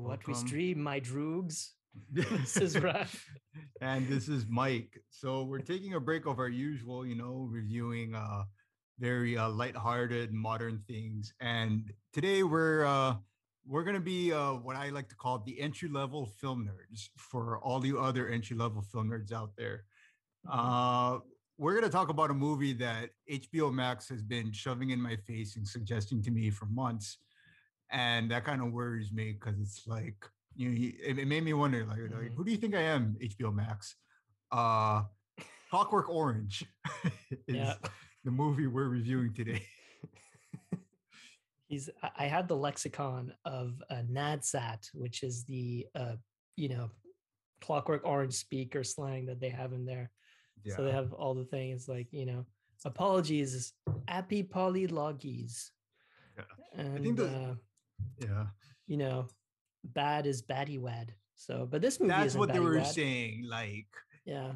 To what we stream, my droogs. This is Raf. and this is Mike. So we're taking a break of our usual, you know, reviewing uh very uh lighthearted modern things. And today we're uh we're gonna be uh what I like to call the entry level film nerds for all you other entry level film nerds out there. Uh we're gonna talk about a movie that HBO Max has been shoving in my face and suggesting to me for months. And that kind of worries me because it's like you know, he- it, made me wonder like, like Mhm. who do you think I am, HBO Max? Uh Clockwork Orange is Yeah. the movie we're reviewing today. He's I- I had the lexicon of uh, NADSAT, which is the uh, you know, clockwork orange speak or slang that they have in there. Yeah. So they have all the things like, you know, apologies, appy polylogies. Yeah. And think the- uh, yeah. you know, bad is baddywad. So but this movie That's what they were baddywad. saying. Like Yeah.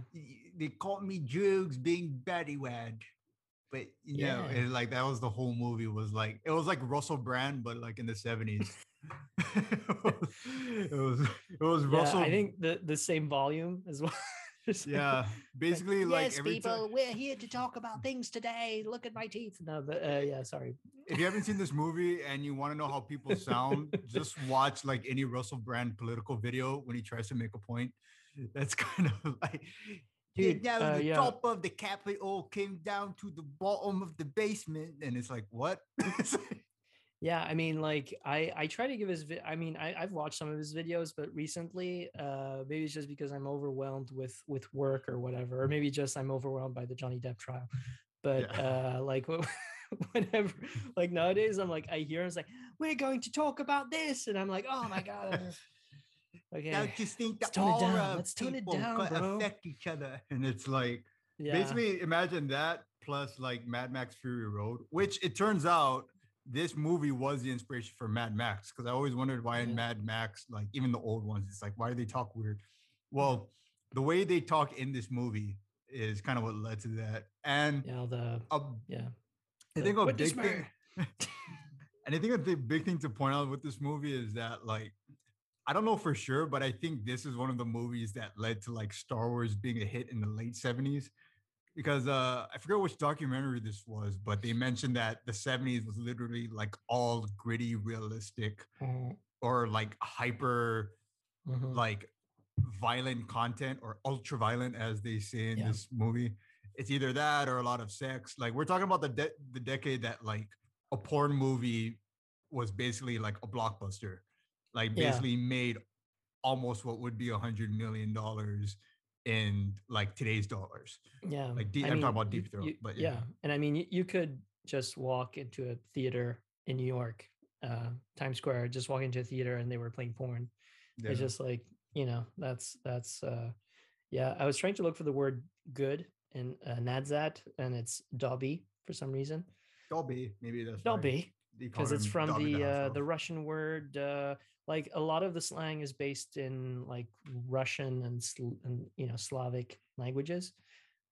they called me Jugs being baddywad. But you know, Yeah. and like that was the whole movie was like it was like Russell Brand, but like in the 70s. it was it was Yeah, Russell I think the the same volume as well. Yeah basically like yes, people, time we're here to talk about things today. Look at my teeth. No, but uh, yeah, sorry. if you haven't seen this movie and you want to know how people sound just watch like any russell brand political video when he tries to make a point that's kind of like Dude, now uh, the yeah. top of the capital came down to the bottom of the basement and it's like what It's like- Yeah, I mean, like I I try to give his. Vi- I mean, I I've watched some of his videos, but recently, uh, maybe it's just because I'm overwhelmed with with work or whatever, or maybe just I'm overwhelmed by the Johnny Depp trial. But Yeah. uh, like wh- whenever, like nowadays, I'm like I hear it's like we're going to talk about this, and I'm like, oh my god. Okay. don't you think the Let's tone it down. Let's tone it down, bro. affect each other and it's like yeah. basically imagine that plus like Mad Max Fury Road, which it turns out this movie was the inspiration for Mad Max because I always wondered why in Yeah. Mad Max, like even the old ones, it's like why do they talk weird? Well, the way they talk in this movie is kind of what led to that. And Yeah. The a, yeah. I the think a big thing, and I think a big, big thing to point out with this movie is that like I don't know for sure, but I think this is one of the movies that led to like Star Wars being a hit in the late 70s. Because uh I forget which documentary this was, but they mentioned that the 70s was literally like all gritty, realistic, Mhm, or like hyper mhm. like violent content or ultra violent as they say in Yeah. this movie it's either that or a lot of sex like we're talking about the de- the decade that like a porn movie was basically like a blockbuster like Yeah. basically made almost what would be a hundred million dollars in like today's dollars. Yeah like deep, I i'm mean, talking about deep throat you- but yeah. and i mean you, you could just walk into a theater in new york uh times square just walk into a theater and they were playing porn. Yeah. it's just like you know that's that's uh yeah i was trying to look for the word good in uh, nadsat and it's dobby for some reason. Dolby, maybe that's dobby because it's from the uh, the russian word uh like a lot of the slang is based in like russian and, and you know slavic languages.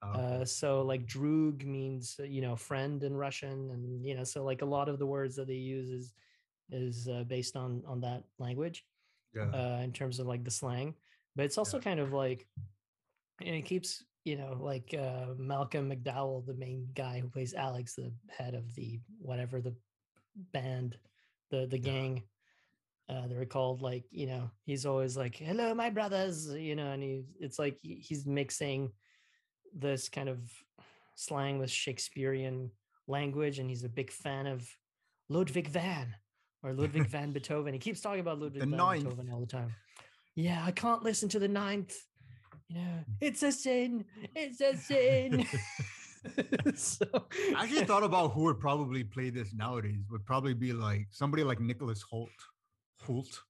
Oh, uh, so like droog means you know friend in Russian, and you know so like a lot of the words that they use is is uh, based on on that language yeah. uh, in terms of like the slang. But it's also kind of like and it keeps you know like uh, Malcolm McDowell, the main guy who plays Alex, the head of the whatever the band, the the gang. Uh, they're called like you know he's always like hello my brothers you know and he it's like he- he's mixing this kind of slang with Shakespearean language, and he's a big fan of Ludwig van or Ludwig van Beethoven. He keeps talking about Ludwig The van ninth. Beethoven all the time. Yeah, I can't listen to the ninth. You know, it's a sin. It's a sin. so, I actually thought about who would probably play this nowadays. Would probably be like somebody like Nicholas Hoult. Hoult.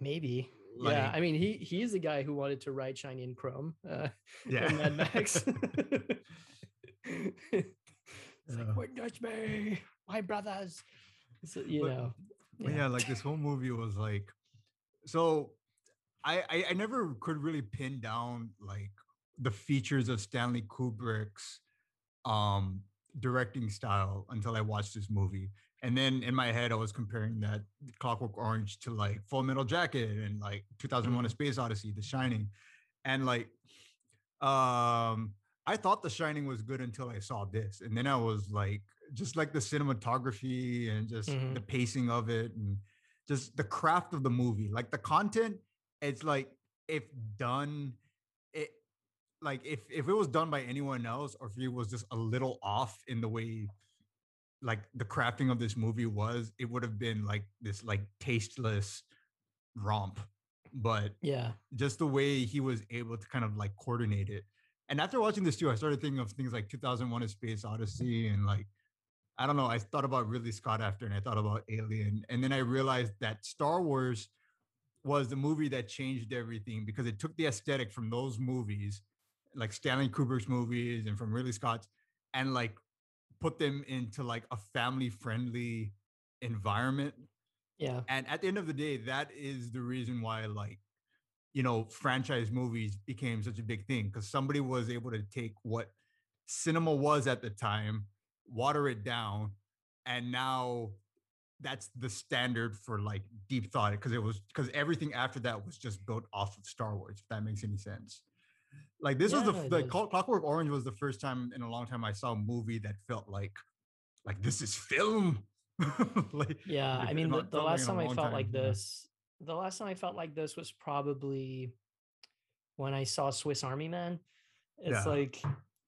maybe. yeah, I mean, he he's the guy who wanted to write Shiny and Chrome. Uh, Yeah. Mad Max. it's Yeah. like witness me, my brothers. So, you But- know, But yeah. like this whole movie was like, so I, I I never could really pin down like the features of Stanley Kubrick's um directing style until I watched this movie And then in my head, I was comparing that Clockwork Orange to like Full Metal Jacket and like 2001: A Mhm. Space Odyssey, The Shining, and like, um, I thought The Shining was good until I saw this, and then I was like, just like the cinematography and just Mhm. the pacing of it, and just the craft of the movie, like the content. It's like if done, like if if it was done by anyone else, or if it was just a little off in the way like the crafting of this movie was, it would have been like this like tasteless romp. But Yeah. just the way he was able to kind of like coordinate it. And after watching this too, I started thinking of things like 2001: A Space Odyssey and like I don't know. I thought about Ridley Scott after, and I thought about Alien, and then I realized that Star Wars was the movie that changed everything because it took the aesthetic from those movies, like Stanley Kubrick's movies and from Ridley Scott's, and like put them into like a family friendly environment. Yeah. And at the end of the day, that is the reason why like you know franchise movies became such a big thing because somebody was able to take what cinema was at the time, water it down, and now that's the standard for like deep thought because it was because everything after that was just built off of Star Wars. If that makes any sense. Like this was Yeah, the no, f- it like Clockwork Orange was the first time in a long time I saw a movie that felt like like this is film. like Yeah, like, I mean, the, the last time I felt time, like this, the last time I felt like this was probably when I saw Swiss Army Man. It's Yeah. like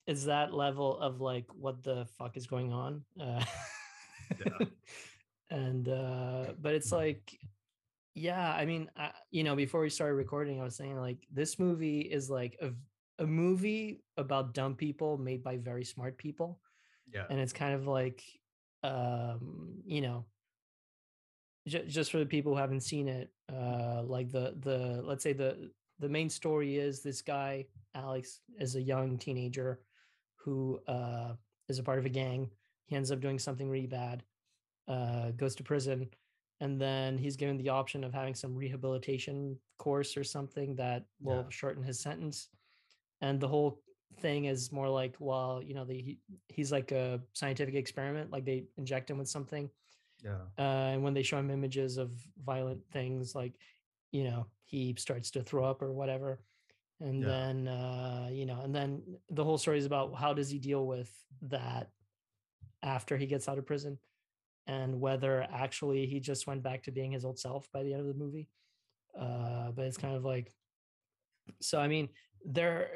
it's that level of like what the fuck is going on. Uh, Yeah. and uh but it's like yeah, I mean, I, you know, before we started recording, I was saying like this movie is like a a movie about dumb people made by very smart people Yeah. and it's kind of like um you know ju- just for the people who haven't seen it uh like the the let's say the the main story is this guy alex is a young teenager who uh is a part of a gang he ends up doing something really bad uh goes to prison and then he's given the option of having some rehabilitation course or something that will Yeah. shorten his sentence and the whole thing is more like well you know the, he, he's like a scientific experiment like they inject him with something Yeah. uh, and when they show him images of violent things like you know he starts to throw up or whatever and Yeah. then uh you know and then the whole story is about how does he deal with that after he gets out of prison and whether actually he just went back to being his old self by the end of the movie uh but it's kind of like so i mean there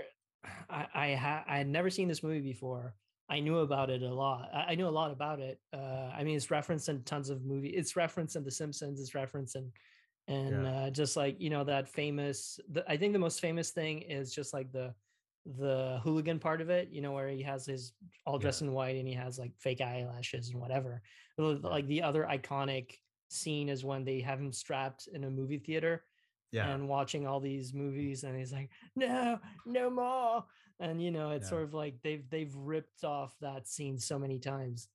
i i ha- i had never seen this movie before. I knew about it a lot. I, I knew a lot about it. Uh i mean it's referenced in tons of movies it's referenced in the simpsons it's referenced in and Yeah. uh just like you know that famous the, i think the most famous thing is just like the the hooligan part of it you know where he has his all dressed in white and he has like fake eyelashes and whatever. Yeah. like the other iconic scene is when they have him strapped in a movie theater Yeah. and watching all these movies and he's like no no more and you know it's Yeah. sort of like they've they've ripped off that scene so many times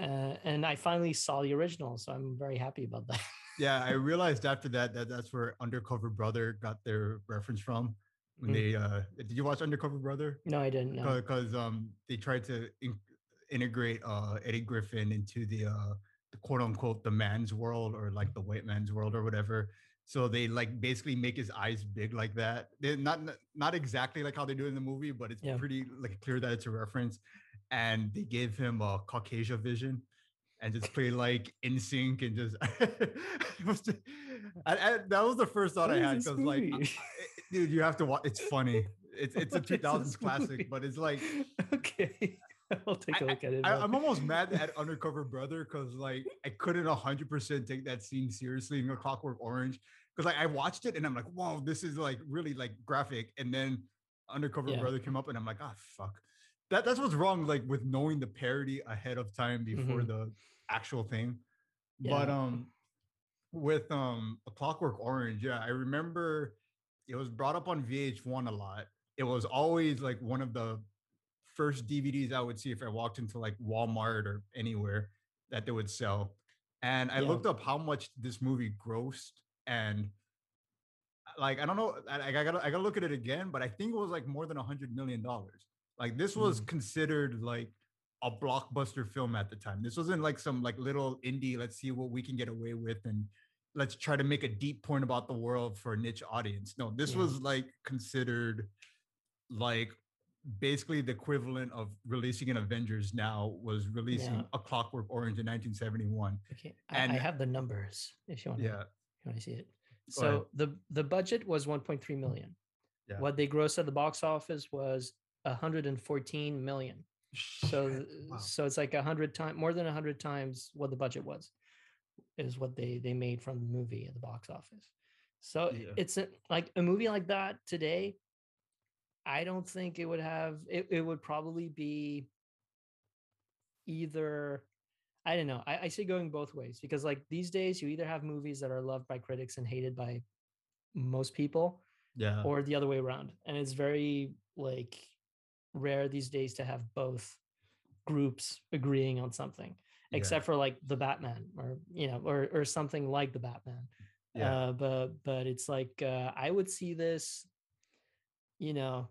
uh, and i finally saw the original so i'm very happy about that yeah, I realized after that that that's where Undercover Brother got their reference from. When Mm. they uh did you watch Undercover Brother? no i didn't know Because um they tried to in- integrate uh Eddie Griffin into the uh the quote unquote the man's world or like the white man's world or whatever. So they like basically make his eyes big like that. They're not not exactly like how they do in the movie, but it's Yeah. pretty like clear that it's a reference. And they gave him a Caucasian vision and just play like in sync and just was just- I, I- that was the first thought What I had because like I- dude you have to watch it's funny it's it's a 2000s classic but it's like okay i'll take a I- look at it I, I'm almost mad at Undercover Brother because like I couldn't 100% take that scene seriously in A Clockwork Orange because like I watched it and I'm like, whoa, this is like really like graphic. And then Undercover Yeah. Brother came up and I'm like, ah, fuck. That that's what's wrong like with knowing the parody ahead of time before Mhm. the actual thing. But um, with um A Clockwork Orange, yeah, I remember it was brought up on VH1 a lot. It was always like one of the first DVDs I would see if I walked into like Walmart or anywhere that they would sell. And I Yeah. looked up how much this movie grossed and like I don't know, I, I gotta I gotta look at it again, but I think it was like more than a hundred million dollars. Like this was mm. considered like a blockbuster film at the time. This wasn't like some like little indie, let's see what we can get away with and let's try to make a deep point about the world for a niche audience. No, this yeah. was like considered like basically the equivalent of releasing an Avengers now was releasing yeah. a Clockwork Orange in 1971. Okay, and I, I have the numbers if you want. Yeah, to, you want to see it. So the the budget was 1.3 million. Yeah. What they grossed at the box office was 114 million. So wow. so it's like a hundred times more than a hundred times what the budget was, is what they they made from the movie at the box office. So yeah. it's a, like a movie like that today. I don't think it would have it, it would probably be either I don't know. I, I see going both ways because like these days you either have movies that are loved by critics and hated by most people, yeah, or the other way around. And it's very like rare these days to have both groups agreeing on something yeah. except for like the batman or you know or or something like the batman yeah. uh but but it's like uh i would see this you know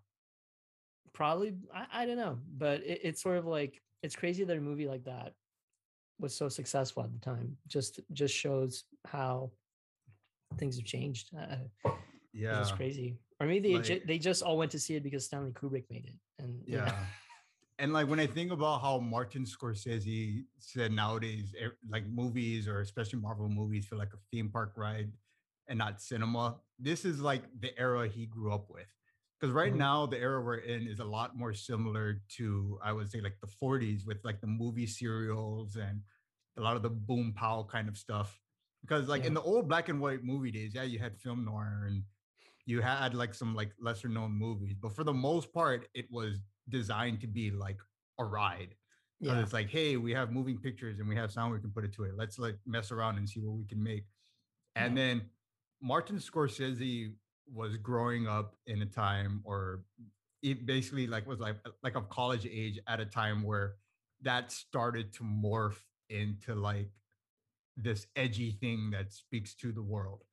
probably i, I don't know but it, it's sort of like it's crazy that a movie like that was so successful at the time just just shows how things have changed uh, yeah it's crazy or maybe they like, ju- they just all went to see it because Stanley Kubrick made it. And yeah. yeah. and like when I think about how Martin Scorsese said nowadays, like movies or especially Marvel movies feel like a theme park ride and not cinema. This is like the era he grew up with. Because right mm-hmm. now, the era we're in is a lot more similar to, I would say, like the 40s with like the movie serials and a lot of the boom pow kind of stuff. Because like yeah. in the old black and white movie days, yeah, you had film noir and you had like some like lesser known movies, but for the most part, it was designed to be like a ride. Yeah. It's like, hey, we have moving pictures and we have sound we can put it to it. Let's like mess around and see what we can make. And yeah. then Martin Scorsese was growing up in a time or it basically like was like like of college age at a time where that started to morph into like this edgy thing that speaks to the world.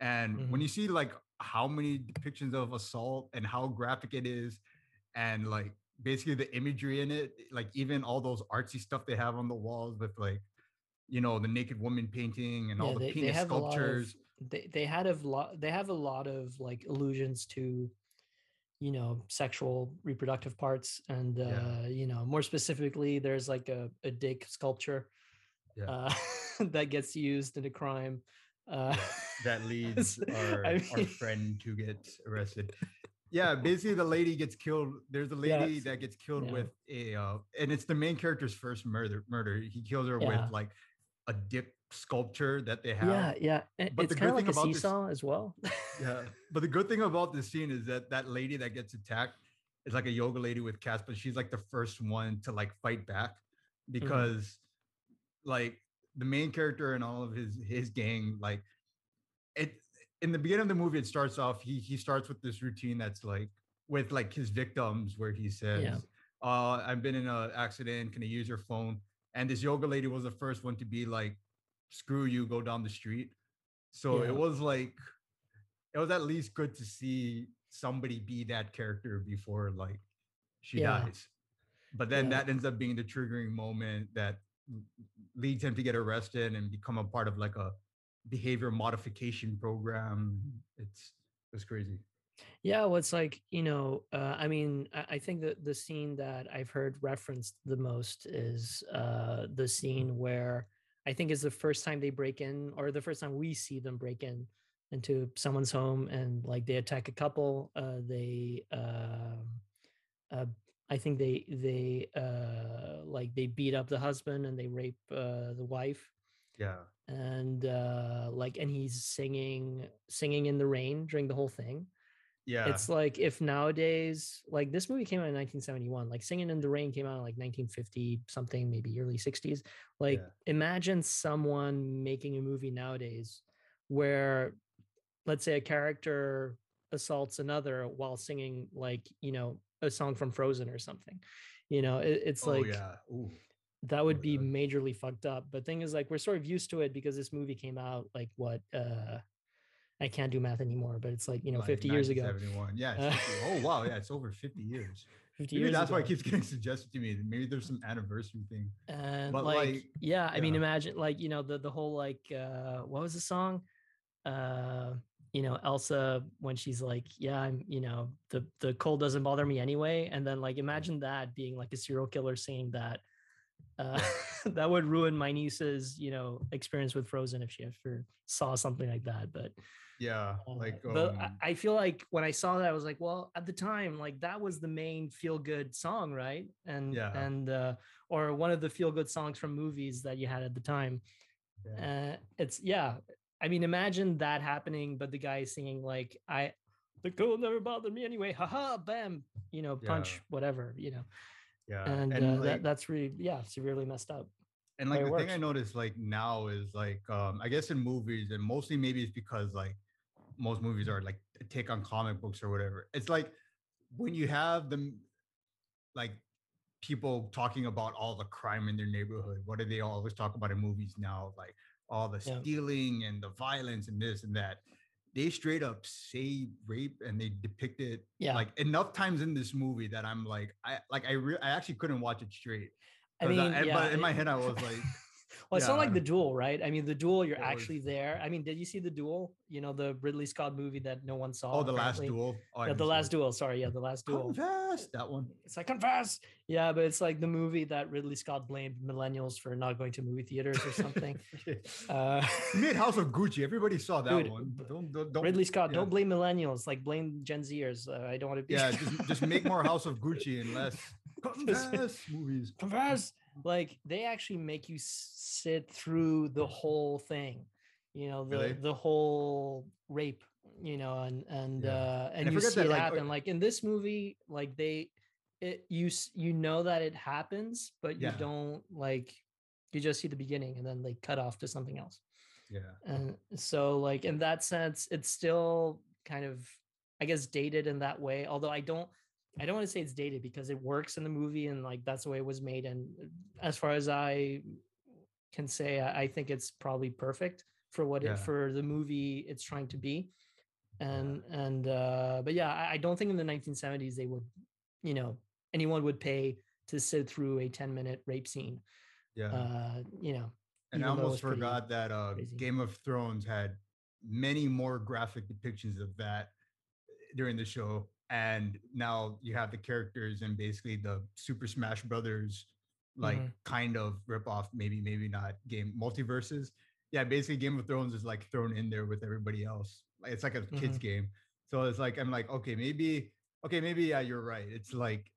And mm-hmm. when you see like how many depictions of assault and how graphic it is and like basically the imagery in it like even all those artsy stuff they have on the walls with like you know the naked woman painting and yeah, all the they, penis they sculptures they, they had a lot they have a lot of like allusions to you know sexual reproductive parts and uh yeah. you know more specifically there's like a, a dick sculpture yeah. uh, that gets used in a crime uh, that leads our, I mean, our friend to get arrested. Yeah, basically the lady gets killed. There's a lady yes. that gets killed yeah. with a, uh, and it's the main character's first murder. Murder. He kills her with like a dip sculpture that they have. Yeah, yeah. And but it's kind of like a seesaw this, as well. yeah, but the good thing about this scene is that that lady that gets attacked is like a yoga lady with cats, but she's like the first one to like fight back mm-hmm. because mm-hmm. like the main character and all of his his gang like it in the beginning of the movie it starts off he he starts with this routine that's like with like his victims where he says yeah. uh i've been in an accident can i use your phone and this yoga lady was the first one to be like screw you go down the street so yeah. it was like it was at least good to see somebody be that character before like she yeah. dies but then that ends up being the triggering moment that leads him to get arrested and become a part of like a behavior modification program. It's it's crazy. Yeah, well, it's like you know, uh, I mean, I, I think that the scene that I've heard referenced the most is uh, the scene where I think is the first time they break in, or the first time we see them break in into someone's home, and like they attack a couple. Uh, they uh, uh, I think they they uh like they beat up the husband and they rape uh the wife. Yeah. And uh like and he's singing singing in the rain during the whole thing. Yeah. It's like if nowadays like this movie came out in 1971, like Singing in the Rain came out in like 1950 something, maybe early 60s. Like yeah. imagine someone making a movie nowadays where let's say a character assaults another while singing like, you know, a song from Frozen or something. You know, it, it's oh, like yeah. Ooh. that would oh, be majorly fucked up. But thing is, like, we're sort of used to it because this movie came out like what uh I can't do math anymore, but it's like you know, like 50 years ago. 71. Yeah. Uh, oh wow, yeah, it's over 50 years. 50 Maybe years that's why it keeps getting suggested to me. Maybe there's some anniversary thing. and but, like, like, yeah i mean imagine like you know the the whole like uh what was the song uh you know elsa when she's like yeah i'm you know the the cold doesn't bother me anyway and then like imagine that being like a serial killer saying that uh that would ruin my niece's you know experience with frozen if she ever saw something like that but Yeah, uh, like but I- um, I feel like when I saw that, I was like, well, at the time, like that was the main feel good song, right? And Yeah. and uh, or one of the feel good songs from movies that you had at the time. yeah. Uh, it's yeah. I mean, imagine that happening, but the guy is singing like I, the cold never bothered me anyway. Haha, bam, you know, punch, Yeah. whatever, you know. yeah, And, uh, like, that that's really yeah, severely messed up. and like the thing I works. noticed like now is like um I guess in movies and mostly maybe it's because like most movies are like a take on comic books or whatever. It's like when you have them like people talking about all the crime in their neighborhood. What do they always talk about in movies now? Like all the Yeah. stealing and the violence and this and that. They straight up say rape and they depict it Yeah. like enough times in this movie that I'm like I like I re- I actually couldn't watch it straight. I mean, and- yeah, but in my head I was like, well, it's not like the duel, right? I mean, the duel, you're actually there. I mean, did you see the duel? You know, the Ridley Scott movie that no one saw. oh, the last duel. Oh, Yeah, the last it. duel. Sorry, yeah, the last duel. Confess that one. It's like confess. Yeah, but it's like the movie that Ridley Scott blamed millennials for not going to movie theaters or something. uh, made House of Gucci. Everybody saw that Dude, one. Don't, don't, don't Ridley Scott, yeah. don't blame millennials. Like blame Gen Zers. Uh, I don't want to be. Yeah, just, just make more House of Gucci and less confess movies. confess. Like they actually make you sit through the whole thing. You know the Really? the whole rape. You know, and and Yeah. uh, And and you see that, it like, uh, happen. Like in this movie, like they, it you you know that it happens, but you Yeah. don't like. You just see the beginning, and then they cut off to something else. Yeah. and so like in that sense it's still kind of i guess dated in that way although i don't i don't want to say it's dated because it works in the movie and like that's the way it was made and as far as i can say i, think it's probably perfect for what Yeah. it for the movie it's trying to be and and uh but yeah I, I don't think in the 1970s they would you know anyone would pay to sit through a 10 minute rape scene Yeah. uh you know and I even though it almost forgot that uh, crazy. Game of Thrones had many more graphic depictions of that during the show. And now you have the characters and basically the Super Smash Brothers, like Mhm. kind of rip off, maybe, maybe not game MultiVersus. Yeah, basically Game of Thrones is like thrown in there with everybody else. It's like a kids Mm-hmm. game. So it's like I'm like, okay, maybe, okay, maybe yeah, you're right. It's like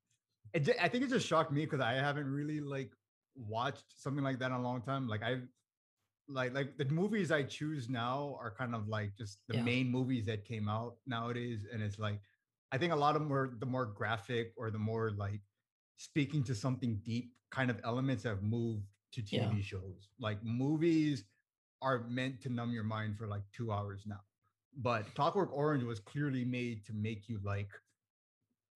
it, I think it just shocked me because I haven't really like watched something like that in a long time. Like I've like like the movies I choose now are kind of like just the Yeah. main movies that came out nowadays, and it's like I think a lot of them are the more graphic or the more like speaking to something deep kind of elements have moved to Yeah. TV shows. Like movies are meant to numb your mind for like two hours now, but Clockwork Orange was clearly made to make you like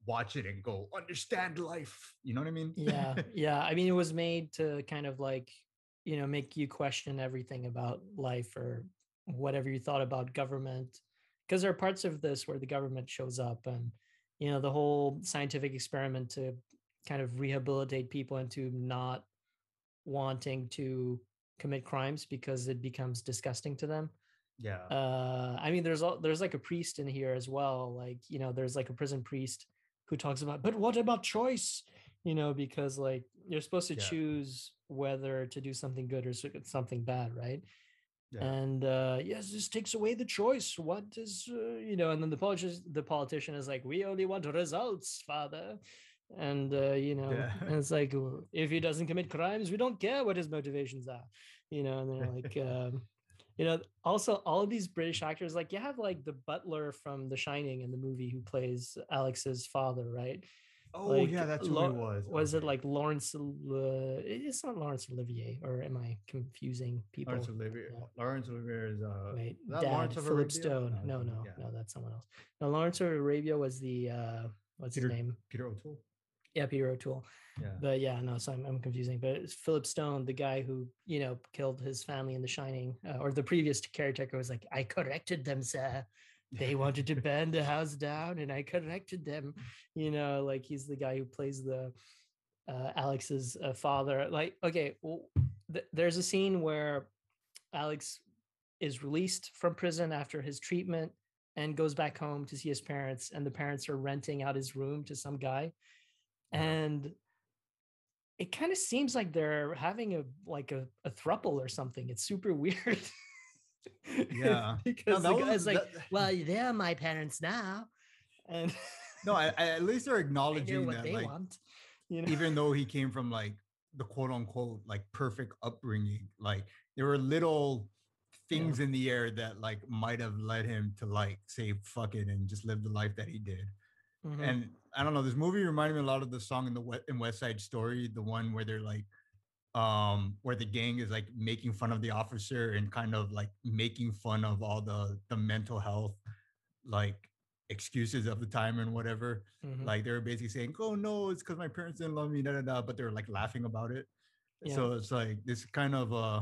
watch it and go understand life. You know what I mean? yeah yeah i mean it was made to kind of like you know make you question everything about life or whatever you thought about government because there are parts of this where the government shows up and you know the whole scientific experiment to kind of rehabilitate people into not wanting to commit crimes because it becomes disgusting to them yeah. uh i mean there's all there's like a priest in here as well like you know there's like a prison priest who talks about but what about choice you know because like you're supposed to Yeah. choose whether to do something good or something bad right Yeah. and uh yes this takes away the choice what is uh, you know and then the politician the politician is like we only want results father and uh you know Yeah. and it's like "Well, if he doesn't commit crimes we don't care what his motivations are you know and they're like um you know also all of these british actors like you have like the butler from the shining in the movie who plays alex's father right Oh like, yeah, that's who it was. was it like lawrence uh, it's not laurence olivier or am i confusing people Laurence Olivier? Yeah. Laurence Olivier is uh Wait, that Dad, Lawrence Philip Arabia? Stone. No, No, no, not- no, that's someone else. No, Lawrence Arabia was the uh what's Peter- his name? Peter O'Toole. Yeah, Peter O'Toole. Yeah. But yeah, no, so I'm, I'm confusing. But it's Philip Stone, the guy who you know killed his family in The Shining, uh, or the previous caretaker was like, "I corrected them, sir," they wanted to burn the house down and I corrected them. You know, like he's the guy who plays the uh, Alex's uh, father. Like, okay, well, th- there's a scene where Alex is released from prison after his treatment and goes back home to see his parents, and the parents are renting out his room to some guy. And it kind of seems like they're having a like a, a thruple or something. It's super weird. Yeah. because No, the that guy's was- like, that- well, they're my parents now. And no, I, I, at least they're acknowledging what that, they like, want. You know? even though he came from like the quote unquote like perfect upbringing, like there were little Yeah. things in the air that like might have led him to like say fuck it and just live the life that he did. Mhm. And I don't know, this movie reminded me a lot of the song in the West, in West Side Story, the one where they're like, um, where the gang is like making fun of the officer and kind of like making fun of all the the mental health like excuses of the time and whatever. Mhm. Like they were basically saying, "Oh no, it's because my parents didn't love me," da da da. But they're like laughing about it. Yeah. So it's like this kind of uh,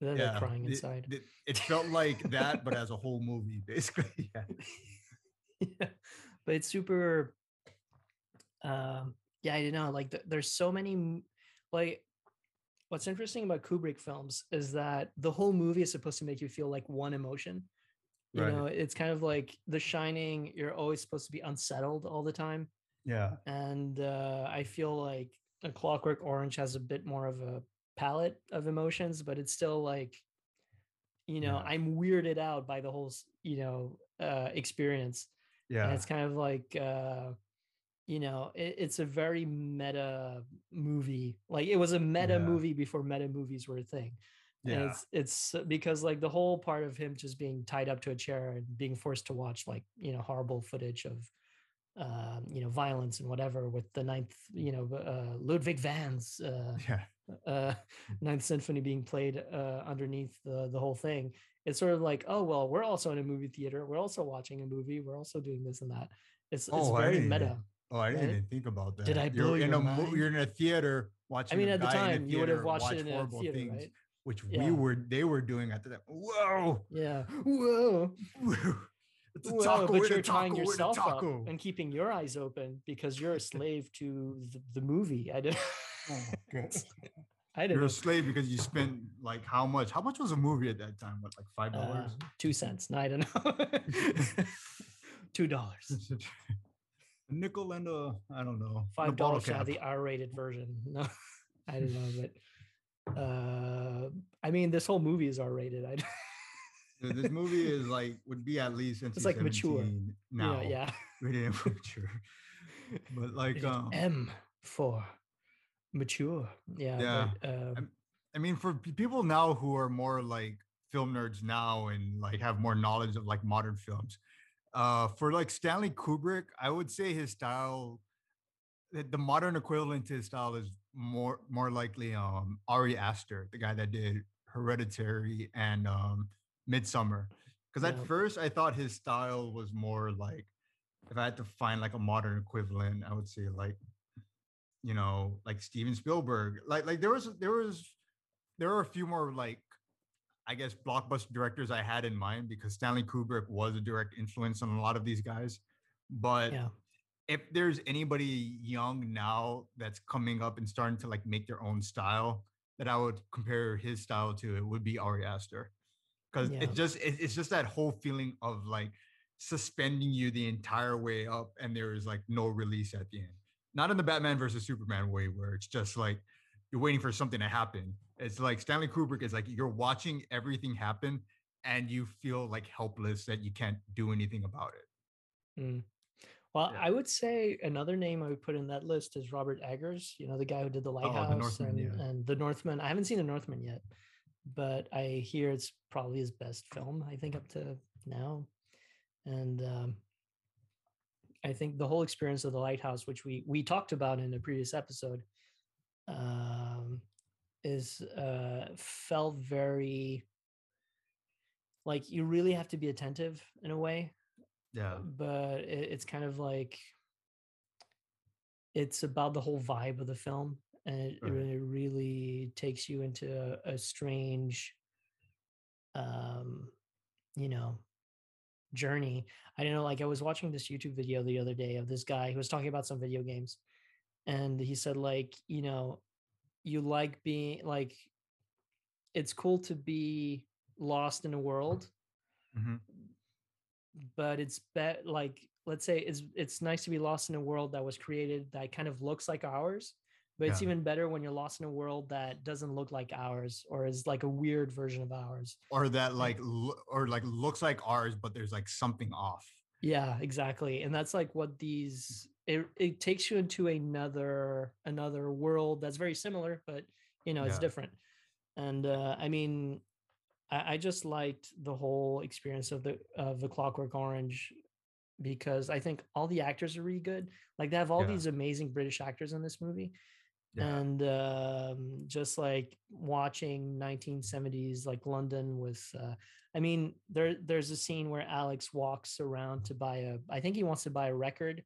then yeah, they're crying inside. It, it felt like that, but as a whole movie, basically. Yeah. yeah. But it's super um yeah, I don't know. Like th- there's so many like what's interesting about Kubrick films is that the whole movie is supposed to make you feel like one emotion. You Right. know, it's kind of like The Shining, you're always supposed to be unsettled all the time. Yeah. and uh, I feel like a Clockwork Orange has a bit more of a palette of emotions, but it's still like, you know, Yeah. I'm weirded out by the whole, you know, uh, experience, and Yeah. it's kind of like, uh, you know, it, it's a very meta movie. Like it was a meta Yeah. movie before meta movies were a thing. And Yeah. it's it's uh, because like the whole part of him just being tied up to a chair and being forced to watch like you know horrible footage of um, you know violence and whatever with the ninth you know uh, Ludwig Van's uh, Yeah. uh, Ninth Symphony being played uh, underneath the the whole thing. It's sort of like oh well we're also in a movie theater we're also watching a movie we're also doing this and that. It's it's Oh, very didn't meta. Oh, I didn't right? even think about that. Did I blow you're in a mind? you're in a theater watching. I mean a at the a time you would have watched watch it in a horrible theater things, right? which Yeah. we were they were doing at the time. Whoa, Yeah. Whoa. it's a taco. but with you're tying taco, yourself up and keeping your eyes open because you're a slave to the, the movie. I did. Oh my God. I didn't You're a slave because you spent like how much? How much was a movie at that time? What, like five Uh, dollars? two cents. No, I don't know. two dollars. A nickel and a I don't know. Five have cap. the R-rated version. No, I don't know, but uh, I mean, this whole movie is R-rated. I this movie is like would be at least It's, like, mature, now. yeah, yeah. Rated mature. But like um M for mature. Yeah. Yeah. But, uh, I'm- mean, for people now who are more like film nerds now and like have more knowledge of like modern films, uh, for like Stanley Kubrick, I would say his style, the, modern equivalent to his style is more more likely um Ari Aster, the guy that did Hereditary and um Midsommar. Because at Yeah. first I thought his style was more like, if I had to find like a modern equivalent, I would say like you know, like Steven Spielberg. Like like there was there was there were a few more like I guess blockbuster directors I had in mind because Stanley Kubrick was a direct influence on a lot of these guys. But yeah. if there's anybody young now that's coming up and starting to like make their own style that I would compare his style to, it would be Ari Aster. Because Yeah. it's just it- it's just that whole feeling of like suspending you the entire way up and there is like no release at the end. Not in the Batman versus Superman way where it's just like you're waiting for something to happen. It's like Stanley Kubrick is like you're watching everything happen and you feel like helpless that you can't do anything about it. Mm. Well, Yeah. I would say another name I would put in that list is Robert Eggers. You know, the guy who did the Lighthouse Oh, Northman, and, yeah. and the Northman. I haven't seen the Northman yet, but I hear it's probably his best film. I think up to now, and um, I think the whole experience of the Lighthouse, which we we talked about in a previous episode, um, is uh, felt very like you really have to be attentive in a way Yeah. but it, it's kind of like it's about the whole vibe of the film and it, Right. it really takes you into a, a strange um you know journey. I don't know, like I was watching this YouTube video the other day of this guy who was talking about some video games. And he said, like, you know, you like being like it's cool to be lost in a world. Mhm. But it's bet like let's say it's it's nice to be lost in a world that was created that kind of looks like ours but it's even better when you're lost in a world that doesn't look like ours or is like a weird version of ours Or that like lo- or like looks like ours, but there's like something off. yeah exactly and that's like what these it, it takes you into another another world that's very similar but you know it's different and uh i mean I, I just liked the whole experience of the of the clockwork orange because i think all the actors are really good like they have all Yeah. these amazing british actors in this movie Yeah. and um, just like watching 1970s like london with uh, i mean there there's a scene where alex walks around to buy a i think he wants to buy a record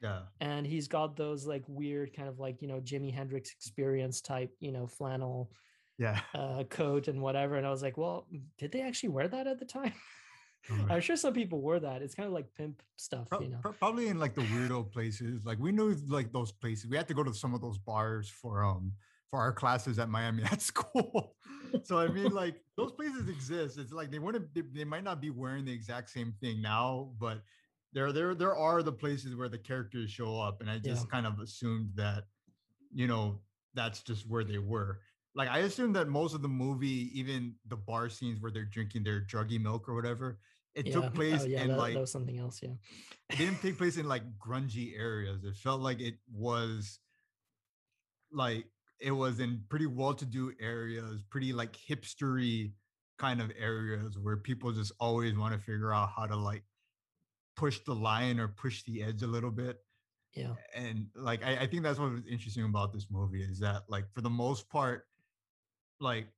Yeah. and he's got those like weird kind of like you know jimi hendrix experience type you know flannel Yeah. uh, coat and whatever and i was like well did they actually wear that at the time i'm sure some people wore that it's kind of like pimp stuff Pro- you know pro- probably in like the weirdo places. Like we knew like those places. We had to go to some of those bars for um for our classes at Miami at school. so I mean, like those places exist. It's like they wouldn't. They, they might not be wearing the exact same thing now, but there there there are the places where the characters show up, and I just Yeah. kind of assumed that you know that's just where they were. Like I assumed that most of the movie, even the bar scenes where they're drinking their druggy milk or whatever, it yeah. took oh place oh, yeah, in that, like that was something else yeah it didn't take place in like grungy areas. It felt like it was like it was in pretty well-to-do areas, pretty like hipstery kind of areas where people just always want to figure out how to like push the line or push the edge a little bit. yeah And like I, I think that's what was interesting about this movie is that like for the most part, like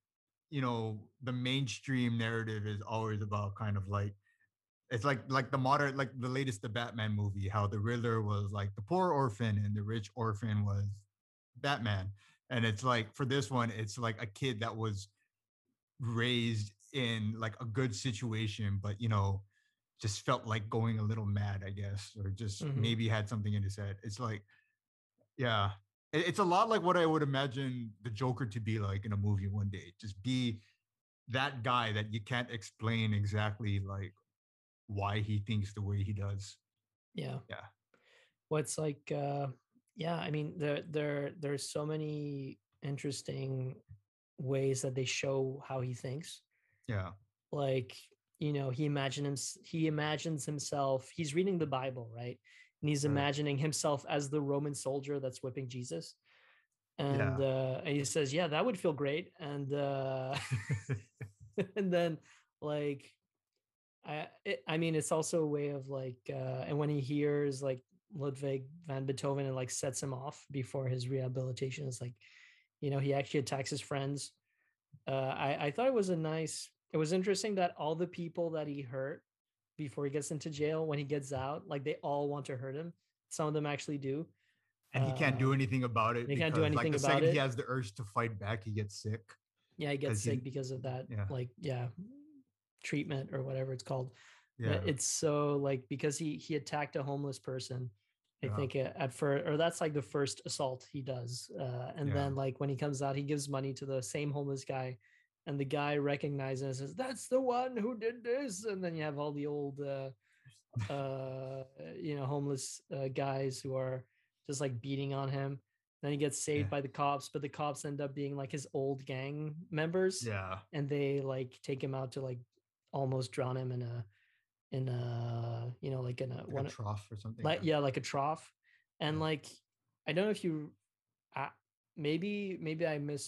you know, the mainstream narrative is always about kind of like it's like like the modern like the latest the batman movie how the riddler was like the poor orphan and the rich orphan was batman and it's like for this one it's like a kid that was raised in like a good situation but you know just felt like going a little mad i guess or just Mhm. maybe had something in his head it's like yeah it- it's a lot like what i would imagine the joker to be like in a movie one day just be that guy that you can't explain exactly like why he thinks the way he does. yeah Yeah. what's like uh yeah i mean there there there's so many interesting ways that they show how he thinks Yeah. like you know he imagines he imagines himself he's reading the bible right? And he's Right. imagining himself as the roman soldier that's whipping jesus. And uh and he says yeah that would feel great. And uh and then like i it, i mean it's also a way of like uh and when he hears like ludwig van beethoven and like sets him off before his rehabilitation. Is like you know he actually attacks his friends. Uh i i thought it was a nice it was interesting that all the people that he hurt before he gets into jail when he gets out like they all want to hurt him some of them actually do and he can't do Uh, anything about it. he can't do anything like, the about second it. he has the urge to fight back, he gets sick. yeah he gets 'cause he- sick because of that yeah. like yeah treatment or whatever it's called Yeah. But it's so like because he he attacked a homeless person i Yeah. think at, at first or that's like the first assault he does uh and Yeah. then like when he comes out he gives money to the same homeless guy and the guy recognizes and says that's the one who did this and then you have all the old uh uh you know homeless uh, guys who are just like beating on him then he gets saved Yeah. by the cops but the cops end up being like his old gang members yeah. and they like take him out to like almost drown him in a in a you know like in a Like one a trough or something. like yeah like a trough and Yeah. like i don't know if you uh, maybe maybe i miss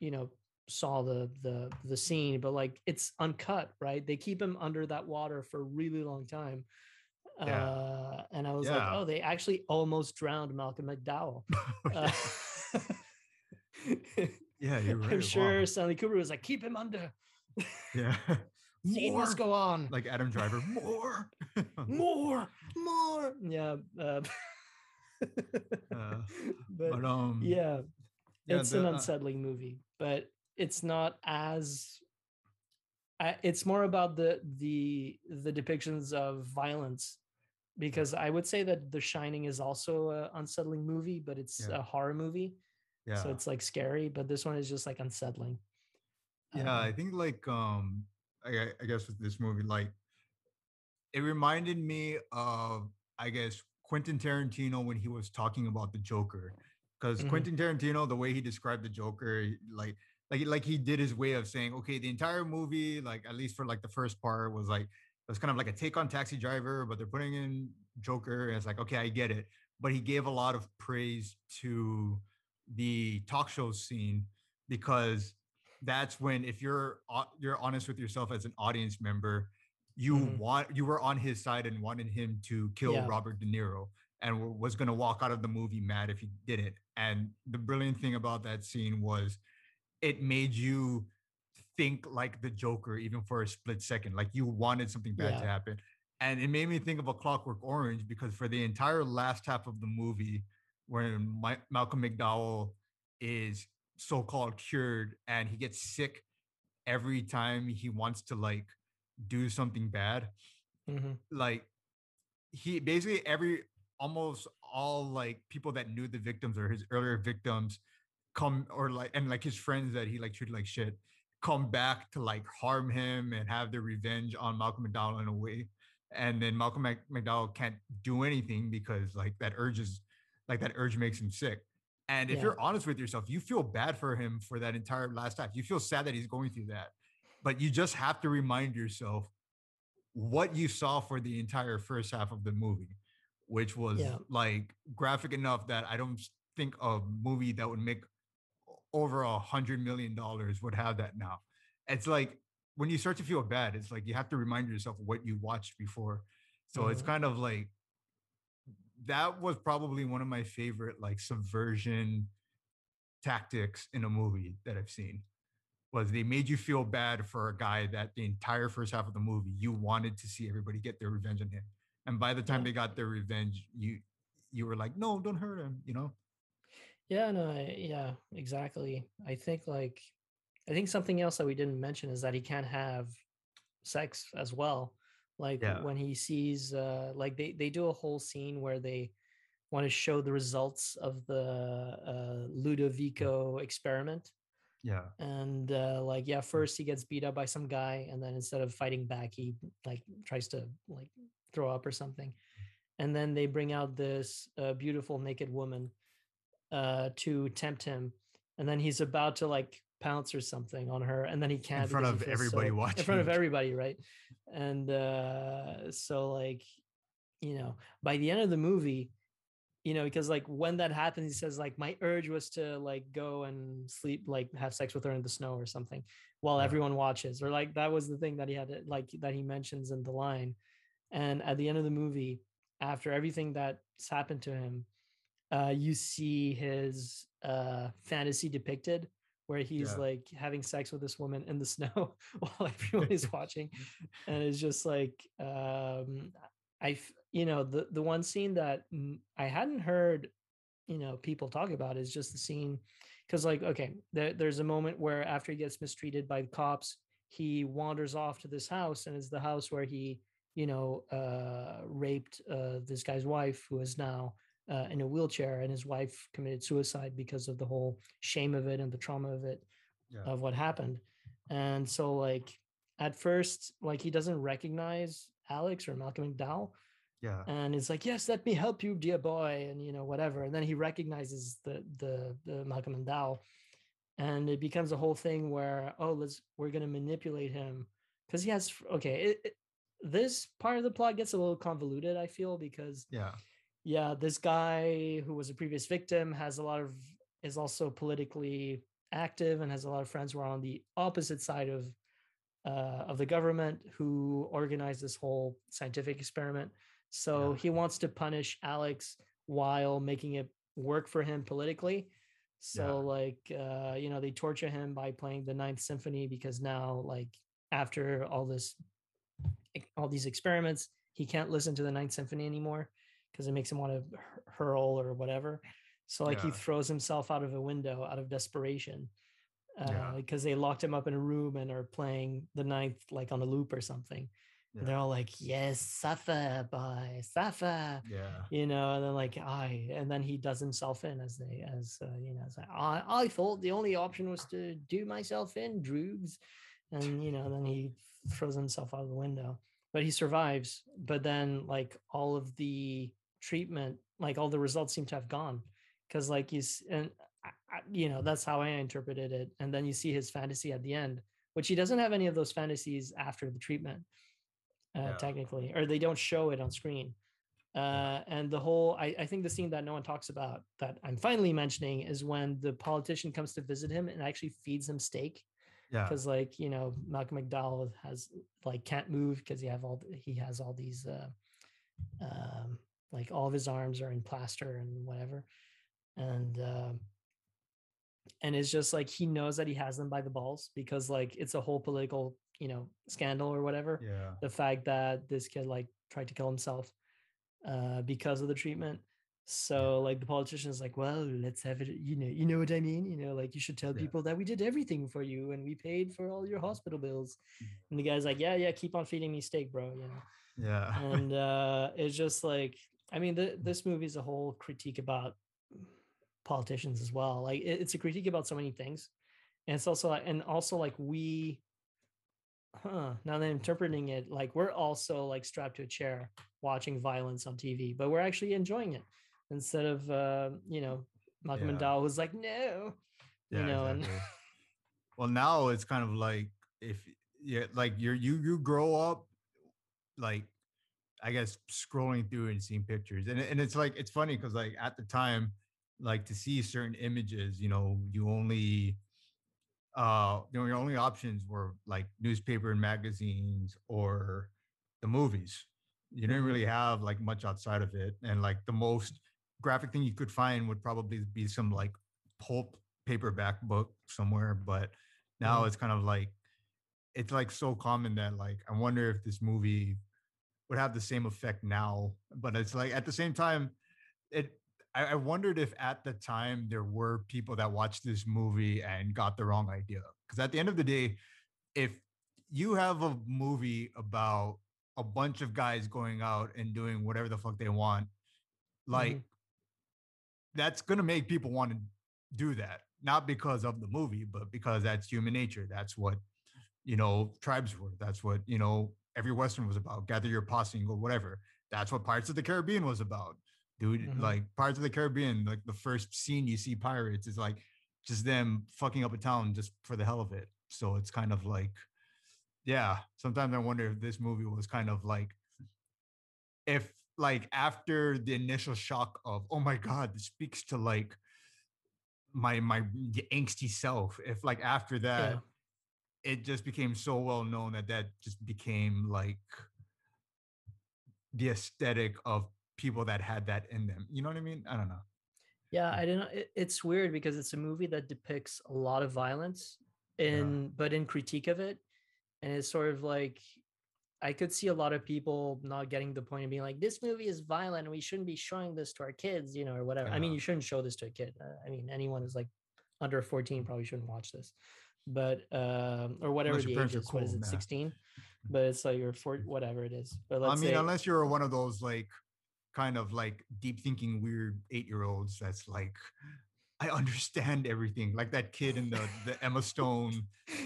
you know saw the the the scene but like it's uncut right they keep him under that water for a really long time Yeah. uh and i was like oh they actually almost drowned malcolm mcdowell uh, yeah, you're right. i'm sure wow. stanley Kubrick was like keep him under Yeah. scene must More. go on Like Adam Driver. More. more more yeah uh, Uh, but but um. yeah, yeah, it's the, an uh, unsettling movie but it's not as it's more about the the the depictions of violence because I would say that The Shining is also a unsettling movie, but it's Yeah. a horror movie, Yeah. so it's like scary. But this one is just like unsettling. Yeah, I Um, think like um I, I- I guess with this movie, like it reminded me of I guess Quentin Tarantino when he was talking about the Joker. Because Mhm. Quentin Tarantino, the way he described the Joker, like like like he did his way of saying, okay, the entire movie, like at least for like the first part, was like it was kind of like a take on Taxi Driver, but they're putting in Joker, and it's like, okay, I get it. But he gave a lot of praise to the talk show scene because that's when if you're you're honest with yourself as an audience member you Mhm. want you were on his side and wanted him to kill Yeah. robert de niro and was going to walk out of the movie mad if he didn't and the brilliant thing about that scene was it made you think like the joker even for a split second like you wanted something bad to happen and it made me think of a clockwork orange because for the entire last half of the movie when My- malcolm mcdowell is so-called cured and he gets sick every time he wants to like do something bad mhm. like he basically every almost all like people that knew the victims or his earlier victims come or like and like his friends that he like treated like shit come back to like harm him and have their revenge on Malcolm McDowell in a way and then Malcolm Mc- McDowell can't do anything because like that urge is like that urge makes him sick and if Yeah. you're honest with yourself you feel bad for him for that entire last half you feel sad that he's going through that but you just have to remind yourself what you saw for the entire first half of the movie, which was Yeah. like graphic enough that I don't think a movie that would make over a hundred million dollars would have that now. It's like when you start to feel bad, it's like you have to remind yourself what you watched before. So it's Mhm. kind of like that was probably one of my favorite like subversion tactics in a movie that I've seen was they made you feel bad for a guy that the entire first half of the movie you wanted to see everybody get their revenge on him and by the time they got their revenge you you were like no don't hurt him you know Yeah, no, I, yeah, exactly. I think like I think something else that we didn't mention is that he can't have sex as well. Like Yeah. when he sees uh like they they do a whole scene where they want to show the results of the uh Ludovico experiment yeah and uh like yeah first he gets beat up by some guy and then instead of fighting back he like tries to like throw up or something and then they bring out this uh, beautiful naked woman uh to tempt him and then he's about to like pounce or something on her and then he can't in front of everybody so- in front of everybody right? And uh so like you know by the end of the movie you know because like when that happens he says like my urge was to like go and sleep like have sex with her in the snow or something while Yeah. everyone watches or like that was the thing that he had to, like that he mentions in the line. And at the end of the movie after everything that's happened to him uh you see his uh fantasy depicted where he's Yeah. like having sex with this woman in the snow while everyone is watching and it's just like um i you know the the one scene that i hadn't heard you know people talk about is just the scene because like okay there, there's a moment where after he gets mistreated by the cops he wanders off to this house and it's the house where he you know uh raped uh this guy's wife who is now uh, in a wheelchair and his wife committed suicide because of the whole shame of it and the trauma of it yeah of what happened. And so like at first, like he doesn't recognize Alex or Malcolm McDowell. yeah And it's like, yes, let me help you, dear boy, and you know, whatever. And then he recognizes the the the Malcolm McDowell. And it becomes a whole thing where, oh, let's we're gonna manipulate him. Because he has okay, it, it, this part of the plot gets a little convoluted, I feel, because yeah yeah, this guy who was a previous victim has a lot of is also politically active and has a lot of friends who are on the opposite side of uh, of the government who organized this whole scientific experiment. So Yeah. he wants to punish Alex while making it work for him politically. So Yeah. like uh, you know they torture him by playing the Ninth Symphony because now like after all this all these experiments he can't listen to the Ninth Symphony anymore because it makes him want to hurl or whatever. So like he throws himself out of a window out of desperation. because uh, yeah. they locked him up in a room and are playing the ninth like on a loop or something. Yeah. they're all like, "Yes, suffer, boy, suffer." Yeah, you know, and then like I, and then he does himself in as they, as uh, you know, like, I, I thought the only option was to do myself in, droogs, and you know, then he throws himself out of the window, but he survives. But then like all of the treatment, like all the results seem to have gone, because like he's and you know that's how i interpreted it and then you see his fantasy at the end which he doesn't have any of those fantasies after the treatment uh, yeah. technically or they don't show it on screen. Uh, and the whole I, I think the scene that no one talks about that i'm finally mentioning is when the politician comes to visit him and actually feeds him steak yeah. because like you know malcolm mcdowell has like can't move because he have all he has all these uh um like all of his arms are in plaster and whatever and uh, and it's just like he knows that he has them by the balls because like it's a whole political you know scandal or whatever yeah. the fact that this kid like tried to kill himself uh because of the treatment. So like the politician is like well let's have it you know you know what i mean? You know like you should tell yeah. people that we did everything for you and we paid for all your hospital bills. Mm-hmm. and the guy's like yeah yeah keep on feeding me steak bro you know? Yeah. And uh it's just like i mean the, this movie is a whole critique about politicians as well. Like it, it's a critique about so many things, and it's also like, and also like we, huh? Now that I'm interpreting it, like we're also like strapped to a chair watching violence on TV, but we're actually enjoying it instead of uh, you know Malcolm yeah. McDowell was like no, yeah, you know, exactly. and well now it's kind of like if yeah, like you're you you grow up like I guess scrolling through and seeing pictures. And, and it's like it's funny because like at the time like to see certain images you know you only uh you know your only options were like newspaper and magazines or the movies you didn't mm-hmm. really have like much outside of it and like the most graphic thing you could find would probably be some like pulp paperback book somewhere but now mm-hmm. it's kind of like it's like so common that like i wonder if this movie would have the same effect now but it's like at the same time it I, I wondered if at the time there were people that watched this movie and got the wrong idea. Because at the end of the day, if you have a movie about a bunch of guys going out and doing whatever the fuck they want, like mm-hmm. that's gonna make people want to do that. Not because of the movie, but because that's human nature. That's what you know tribes were. That's what you know every Western was about. Gather your posse and go whatever. That's what Pirates of the Caribbean was about dude. Mm-hmm. Like Pirates of the Caribbean, like the first scene you see pirates is like just them fucking up a town just for the hell of it. So it's kind of like, yeah. Sometimes I wonder if this movie was kind of like, if like after the initial shock of oh my god, this speaks to like my my angsty self. If like after that. Yeah. It just became so well known that that just became like the aesthetic of people that had that in them. You know what I mean? I don't know. Yeah, I don't know. It, it's weird because it's a movie that depicts a lot of violence in, yeah. but in critique of it, and it's sort of like I could see a lot of people not getting the point and being like, "This movie is violent, and we shouldn't be showing this to our kids," you know, or whatever. Yeah. I mean, you shouldn't show this to a kid. Uh, I mean, anyone who's like under 14 probably shouldn't watch this, but um, or whatever the age is. Cool, what is it, 16? But it's like or for whatever it is. But I mean, say, unless you're one of those like kind of like deep thinking weird eight year olds that's like I understand everything. Like that kid in the the Emma Stone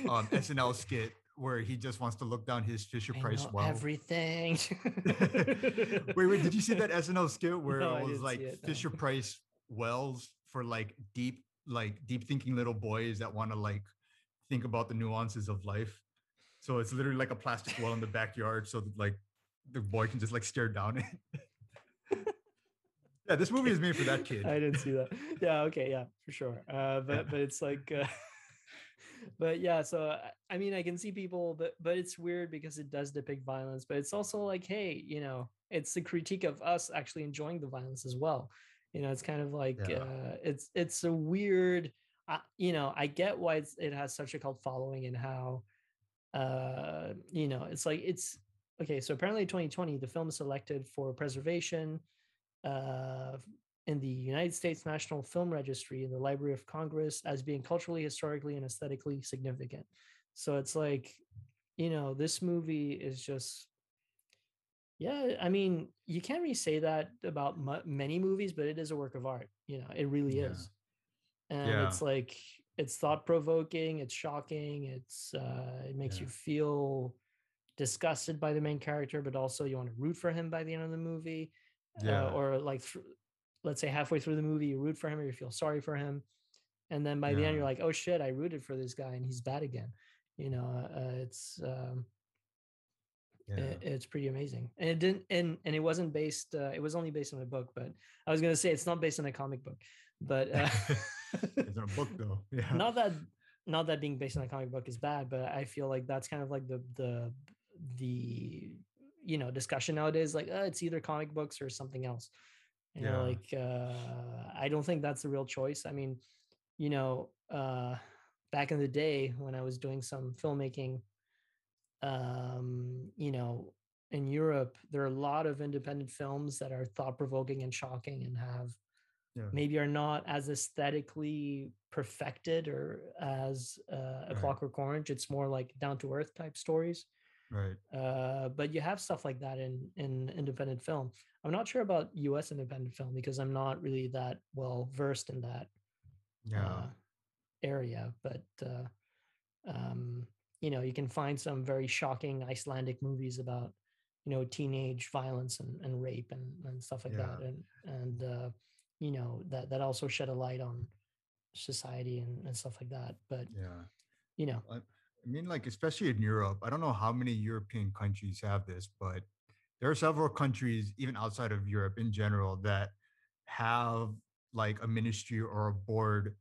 um, SNL skit where he just wants to look down his Fisher Price well. Everything. wait, wait, did you see that SNL skit where no, it was like it, Fisher no. Price wells for like deep, like deep thinking little boys that want to like think about the nuances of life? So it's literally like a plastic wall in the backyard, so that like the boy can just like stare down it. Yeah, this movie is made for that kid. I didn't see that. Yeah, okay, yeah, for sure. Uh, but but it's like, uh, but yeah. So I mean, I can see people, but but it's weird because it does depict violence. But it's also like, hey, you know, it's a critique of us actually enjoying the violence as well. You know, it's kind of like yeah. uh, it's it's a weird. Uh, you know, I get why it has such a cult following and how, uh, you know, it's like it's okay. So apparently, 2020, the film is selected for preservation uh, in the United States National Film Registry in the Library of Congress as being culturally, historically, and aesthetically significant. So it's like, you know, this movie is just, yeah, I mean, you can't really say that about m- many movies, but it is a work of art. You know, it really Yeah. is. And Yeah. it's like, it's thought provoking, it's shocking, it's, uh, it makes Yeah. you feel disgusted by the main character, but also you want to root for him by the end of the movie Yeah. uh, or like thr- let's say halfway through the movie you root for him or you feel sorry for him and then by the end you're like oh shit i rooted for this guy and he's bad again you know uh, it's um yeah. it- it's pretty amazing and it didn't and and it wasn't based uh, it was only based on a book but i was going to say it's not based on a comic book but uh, it's a book though. Yeah. not that not that being based on a comic book is bad but i feel like that's kind of like the the the you know discussion nowadays like uh, it's either comic books or something else you know Yeah. like uh i don't think that's the real choice i mean you know uh back in the day when i was doing some filmmaking um you know in europe there are a lot of independent films that are thought provoking and shocking and have Yeah. maybe are not as aesthetically perfected or as uh, a Right. clockwork orange it's more like down to earth type stories Right. uh, but you have stuff like that in in independent film i'm not sure about us independent film because i'm not really that well versed in that Yeah. uh, area but uh, um, you know you can find some very shocking icelandic movies about you know teenage violence and, and rape and, and stuff like that and and uh, you know that that also shed a light on society and, and stuff like that but yeah. you know I mean, like, especially in Europe, I don't know how many European countries have this, but there are several countries, even outside of Europe in general, that have like a ministry or a board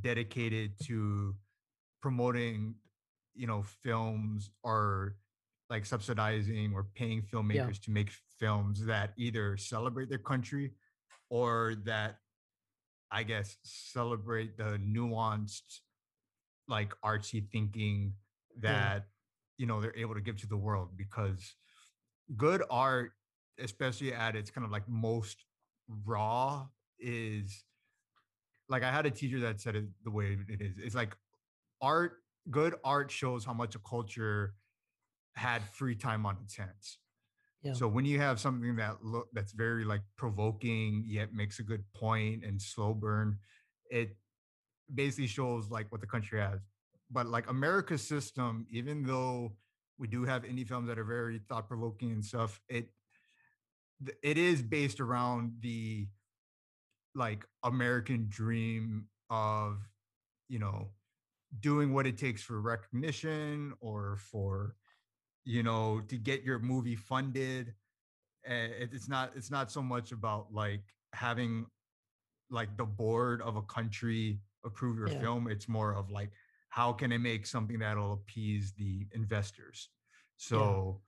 dedicated to promoting, you know, films or like subsidizing or paying filmmakers to make films that either celebrate their country or that I guess celebrate the nuanced like artsy thinking that you know they're able to give to the world because good art especially at its kind of like most raw is like i had a teacher that said it the way it is. It's like art good art shows how much a culture had free time on its hands Yeah. so when you have something that look that's very like provoking yet makes a good point and slow burn it basically shows like what the country has. But like America's system, even though we do have indie films that are very thought provoking and stuff, it it is based around the like American dream of you know doing what it takes for recognition or for you know to get your movie funded. Uh, It's not it's not so much about like having like the board of a country approve your Yeah. film. It's more of like how can I make something that'll appease the investors. So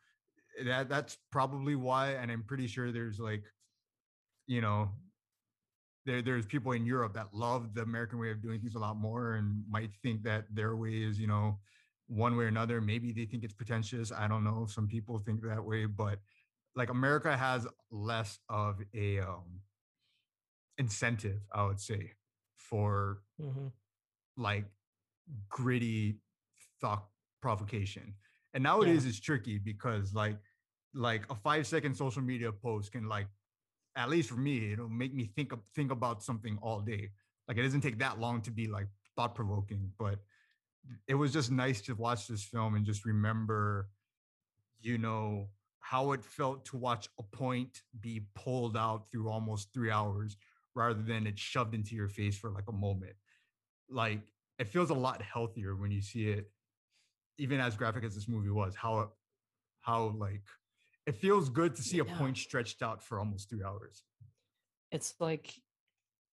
that that's probably why, and I'm pretty sure there's like, you know, there there's people in Europe that love the American way of doing things a lot more and might think that their way is, you know, one way or another. Maybe they think it's pretentious. I don't know. Some people think that way, but like America has less of a um incentive, I would say, for Mhm. like gritty thought provocation. And nowadays it's tricky because like like a five second social media post can like at least for me, it'll make me think of think about something all day. Like it doesn't take that long to be like thought provoking, but it was just nice to watch this film and just remember, you know, how it felt to watch a point be pulled out through almost three hours rather than it shoved into your face for like a moment. Like it feels a lot healthier when you see it, even as graphic as this movie was, how it, how like it feels good to see a point stretched out for almost three hours. it's like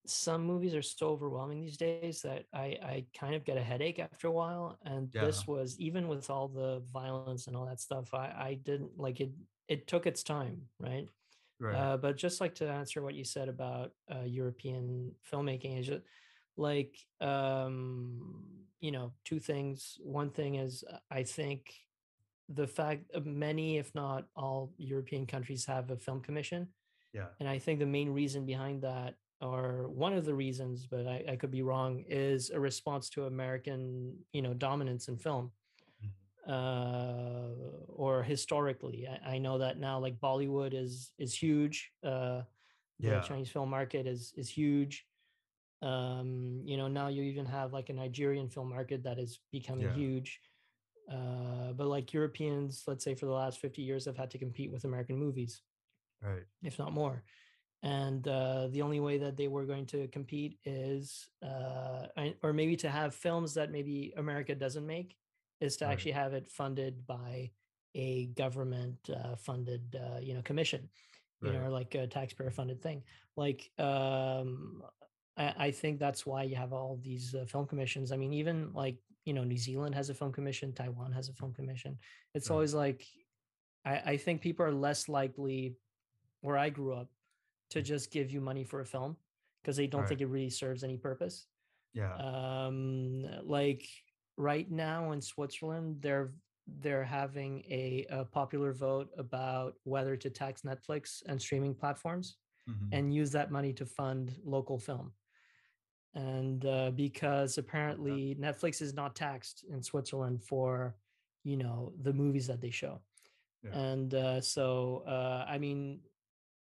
some movies are so overwhelming these days that I I kind of get a headache after a while. And this was even with all the violence and all that stuff. I I didn't like it. It took its time, right? Right. Uh, but just like to answer what you said about uh, European filmmaking is just like um, you know two things. One thing is uh, I think the fact of many, if not all, European countries have a film commission. yeah. And I think the main reason behind that or one of the reasons, but I, I could be wrong, is a response to American, you know, dominance in film. Mhm. Uh, or historically, I, I know that now, like Bollywood is is huge. Uh, the Yeah. Chinese film market is is huge. Um, you know, now you even have like a Nigerian film market that is becoming Yeah. huge. Uh, but like Europeans, let's say for the last 50 years, have had to compete with American movies, Right. if not more. And uh, the only way that they were going to compete is, uh, or maybe to have films that maybe America doesn't make, is to Right. actually have it funded by a government uh, funded, uh, you know, commission you know, or like a taxpayer funded thing. Like, um, I, I think that's why you have all these uh, film commissions. I mean, even like, you know, New Zealand has a film commission, Taiwan has a film commission. It's Right. always like, I, I think people are less likely where I grew up to just give you money for a film because they don't Right. think it really serves any purpose Yeah. um like right now in switzerland they're they're having a, a popular vote about whether to tax netflix and streaming platforms Mhm. and use that money to fund local film and uh, because apparently netflix is not taxed in switzerland for you know the movies that they show Yeah. and uh, so uh, i mean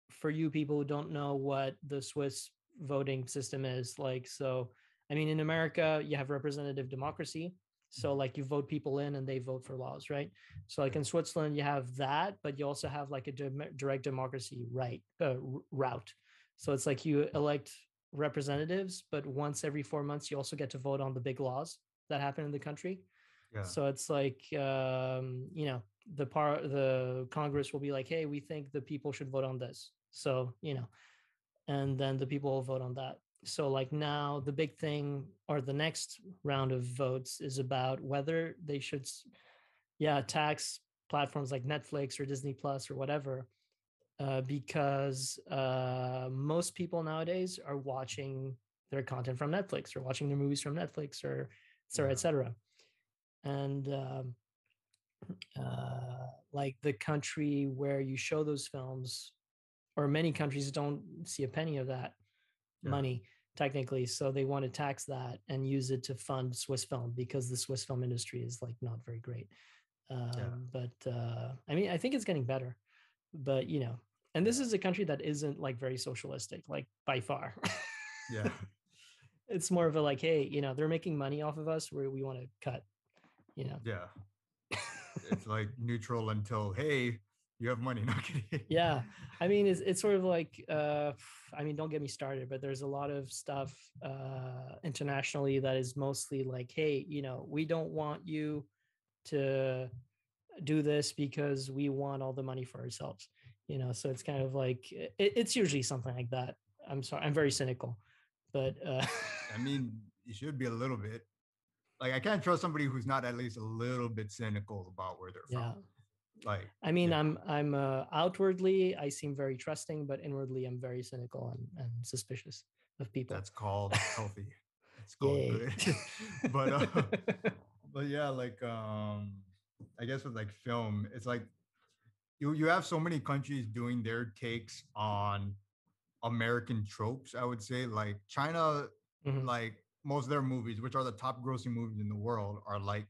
for you people who don't know what the swiss voting system is like so i mean in america you have representative democracy so like you vote people in and they vote for laws right? So like in switzerland you have that but you also have like a direct democracy right uh, route. So it's like you elect representatives but once every four months you also get to vote on the big laws that happen in the country. Yeah. so it's like um, you know the par the Congress will be like, hey, we think the people should vote on this. So you know, and then the people will vote on that. So like now the big thing or the next round of votes is about whether they should, yeah, tax platforms like Netflix or Disney Plus or whatever, uh, because uh, most people nowadays are watching their content from Netflix or watching their movies from Netflix or et cetera, et cetera. And um, uh, like the country where you show those films, or many countries don't see a penny of that Yeah. money technically, so they want to tax that and use it to fund Swiss film because the Swiss film industry is like not very great. Um, But uh, I mean, I think it's getting better, but you know, and this is a country that isn't like very socialistic, like by far. Yeah. it's more of a like, hey, you know, they're making money off of us where we want to cut, you know. Yeah. It's like neutral until hey, you have money. Not kidding. yeah i mean it's, it's sort of like uh i mean don't get me started but there's a lot of stuff uh internationally that is mostly like hey you know we don't want you to do this because we want all the money for ourselves you know so it's kind of like it, it's usually something like that i'm sorry i'm very cynical but uh I mean, you should be a little bit. Like I can't trust somebody who's not at least a little bit cynical about where they're yeah from. Like i mean Yeah. i'm i'm uh, outwardly i seem very trusting but inwardly i'm very cynical and, and suspicious of people that's called healthy. It's called good. but uh, but yeah, like um, I guess with like film, it's like you you have so many countries doing their takes on American tropes. I would say like China, Mhm. like most of their movies, which are the top grossing movies in the world, are like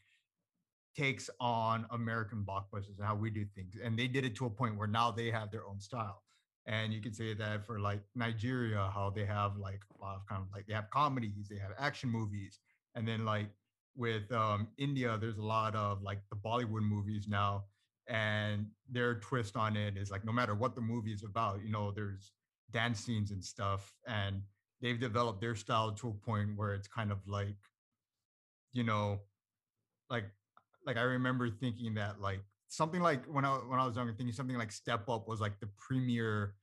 takes on American blockbusters and how we do things. And they did it to a point where now they have their own style. And you can say that for like Nigeria, how they have like a lot of kind of like they have comedies, they have action movies, and then like with um, India, there's a lot of like the Bollywood movies now, and their twist on it is like no matter what the movie is about, you know, there's dance scenes and stuff, and they've developed their style to a point where it's kind of like, you know, like like I remember thinking that like something like when I when I was younger, thinking something like Step Up was like the premier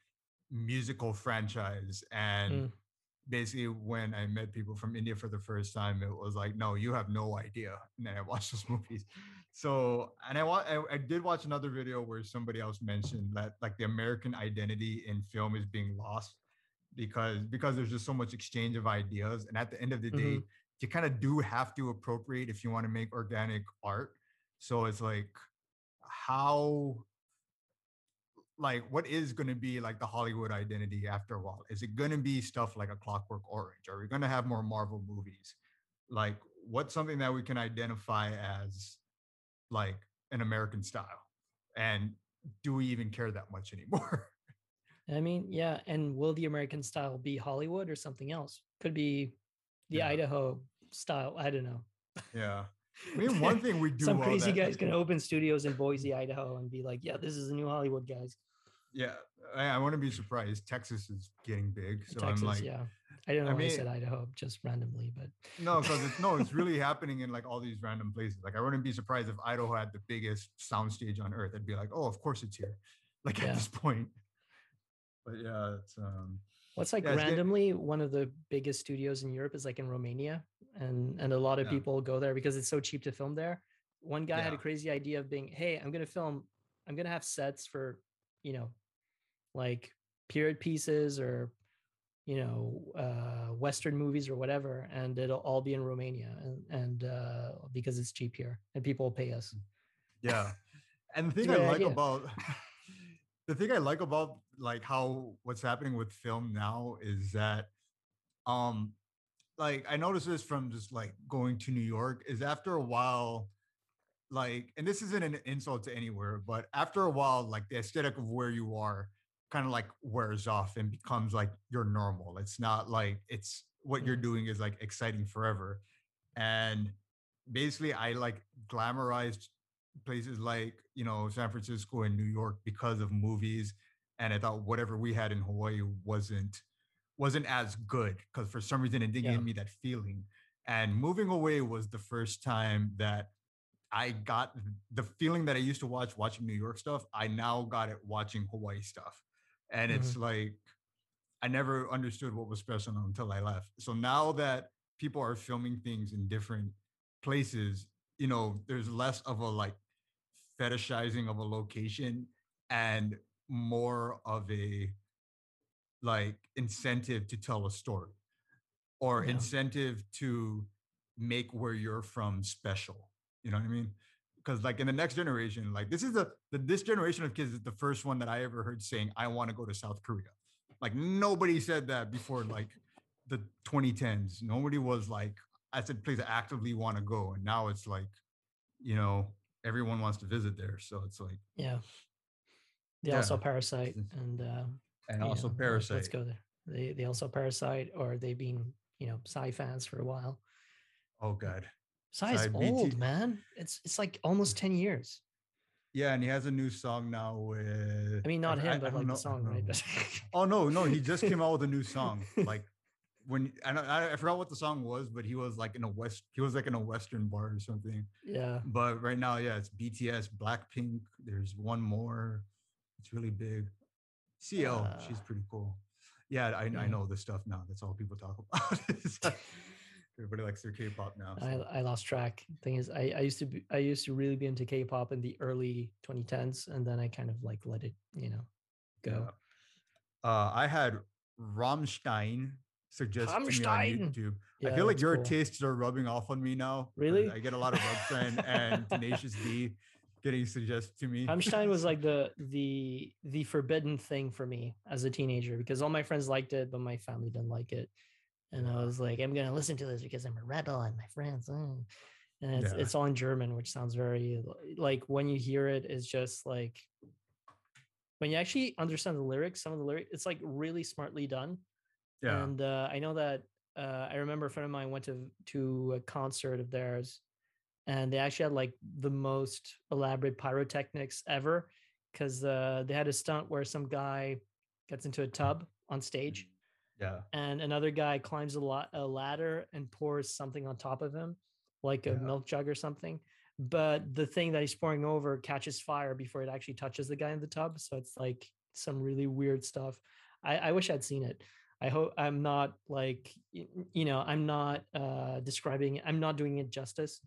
musical franchise, and Mm. basically when I met people from India for the first time, it was like, no, you have no idea. And then I watched those movies. So and I, wa- I I did watch another video where somebody else mentioned that like the American identity in film is being lost because because there's just so much exchange of ideas, and at the end of the day, Mhm. you kind of do have to appropriate if you want to make organic art. So it's like how like what is going to be like the Hollywood identity after a while? Is it going to be stuff like a Clockwork Orange? Are we going to have more Marvel movies? Like what's something that we can identify as like an American style? And do we even care that much anymore? I mean, yeah. And will the American style be Hollywood or something else? Could be the Yeah. Idaho style. I don't know. Yeah. I mean, one thing we do Some well crazy guy's gonna open studios in Boise, Idaho, and be like, "Yeah, this is the new Hollywood, guys." Yeah, I, I want to be surprised. Texas is getting big, so Texas, I'm like, yeah. I don't know I why I mean- said Idaho just randomly, but no, because it's no, it's really happening in like all these random places. Like, I wouldn't be surprised if Idaho had the biggest soundstage on earth. I'd be like, oh, of course it's here. Like Yeah. at this point. But yeah, it's um, what's like Yeah, randomly one of the biggest studios in Europe is like in Romania, and and a lot of Yeah. people go there because it's so cheap to film there. One guy had a crazy idea of being, "Hey, I'm gonna film, I'm gonna have sets for, you know, like period pieces or." you know uh western movies or whatever and it'll all be in romania and and uh because it's cheap here and people will pay us yeah. And the thing I like idea. about the thing I like about like how what's happening with film now is that um like I noticed this from just like going to New York is after a while like and this isn't an insult to anywhere but after a while like the aesthetic of where you are kind of like wears off and becomes like your normal it's not like it's what you're Mhm. doing is like exciting forever and basically i like glamorized places like you know san francisco and new york because of movies and i thought whatever we had in hawaii wasn't wasn't as good because for some reason it didn't Yeah. give me that feeling. And moving away was the first time that i got the feeling that i used to watch watching new york stuff i now got it watching hawaii stuff. And it's mm-hmm. like i never understood what was special until i left. So now that people are filming things in different places you know there's less of a like fetishizing of a location and more of a like incentive to tell a story or Yeah. incentive to make where you're from special. You know what i mean? Because like in the next generation like this is the, the this generation of kids is the first one that i ever heard saying i want to go to south korea. Like nobody said that before like the 2010s nobody was like i said place i actively want to go. And now it's like you know everyone wants to visit there so it's like yeah. They also parasite and uh and also know, parasite. let's go there. They they also parasite or they've been you know psy fans for a while. Oh god. Psy is Psy, BT old man. It's it's like almost 10 years. Yeah and he has a new song now with i mean not I- him I but don't like know- the song right? Oh no, no, he just came out with a new song. Like when I don't- I, I forgot what the song was, but he was like in a west, he was like in a western bar or something. yeah But right now, yeah, it's BTS, Blackpink. There's one more. It's really big. CL, she's Uh, pretty cool. Yeah, I, I know this stuff now. That's all people talk about. Everybody likes their K-pop now. so. I, I lost track. Thing is, I, I used to be I used to really be into K-pop in the early 2010s, and then I kind of like let it, you know, go. Yeah. Uh, I had Rammstein suggest to me on! YouTube. I feel like your cool. tastes are rubbing off on me now. Really? I get a lot of Rammstein and Tenacious D getting suggested to me. Rammstein was like the the the forbidden thing for me as a teenager because all my friends liked it, but my family didn't like it. And I was like, I'm gonna listen to this because I'm a rebel and my friends. mm." And it's Yeah. it's all in German, which sounds very like when you hear it, it's just like when you actually understand the lyrics, some of the lyrics, it's like really smartly done. Yeah. And uh, I know that uh, I remember a friend of mine went to to a concert of theirs, and they actually had like the most elaborate pyrotechnics ever, because uh, they had a stunt where some guy gets into a tub on stage, yeah. and another guy climbs a, la- a ladder and pours something on top of him, like a Yeah. milk jug or something. But the thing that he's pouring over catches fire before it actually touches the guy in the tub. So it's like some really weird stuff. I, I wish I'd seen it. I hope I'm not like you know I'm not uh describing I'm not doing it justice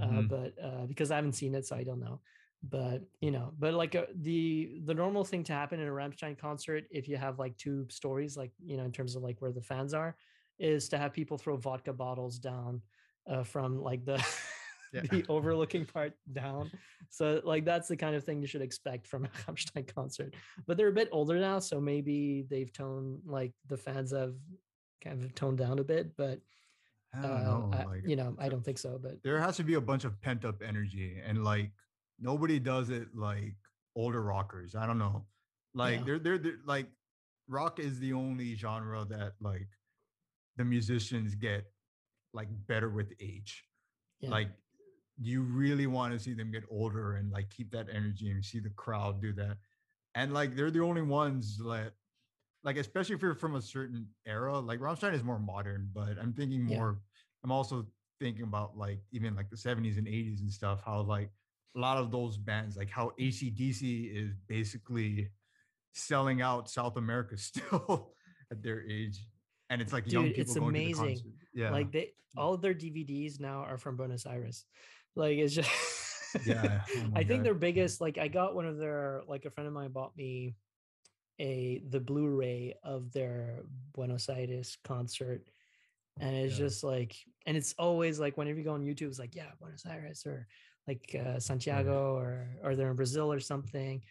uh, Mhm. but uh, because I haven't seen it, so I don't know. But you know, but like uh, the the normal thing to happen in a Rammstein concert, if you have like two stories, like you know, in terms of like where the fans are, is to have people throw vodka bottles down uh, from like the Yeah. the overlooking part down. So like that's the kind of thing you should expect from a Rammstein concert. But they're a bit older now, so maybe they've toned like the fans have kind of toned down a bit. But I uh, don't know. I- like, you know, I don't think so. But there has to be a bunch of pent up energy, and like nobody does it like older rockers. I don't know. Like Yeah. they're, they're they're like rock is the only genre that like the musicians get like better with age. Yeah. Like you really want to see them get older and like keep that energy and see the crowd do that. And like they're the only ones that like especially if you're from a certain era, like Rammstein is more modern, but I'm thinking Yeah. more I'm also thinking about like even like the 70s and 80s and stuff, how like a lot of those bands, like how ACDC is basically selling out South America still at their age. And it's like young people it's going to the amazing. Yeah. like they all of their DVDs now are from Buenos Aires. Like it's just yeah. oh I think God. their biggest like I got one of their like a friend of mine bought me a the Blu-ray of their Buenos Aires concert. And it's Yeah. just like and it's always like whenever you go on YouTube, it's like, yeah, Buenos Aires or like uh, Santiago or or they're in Brazil or something.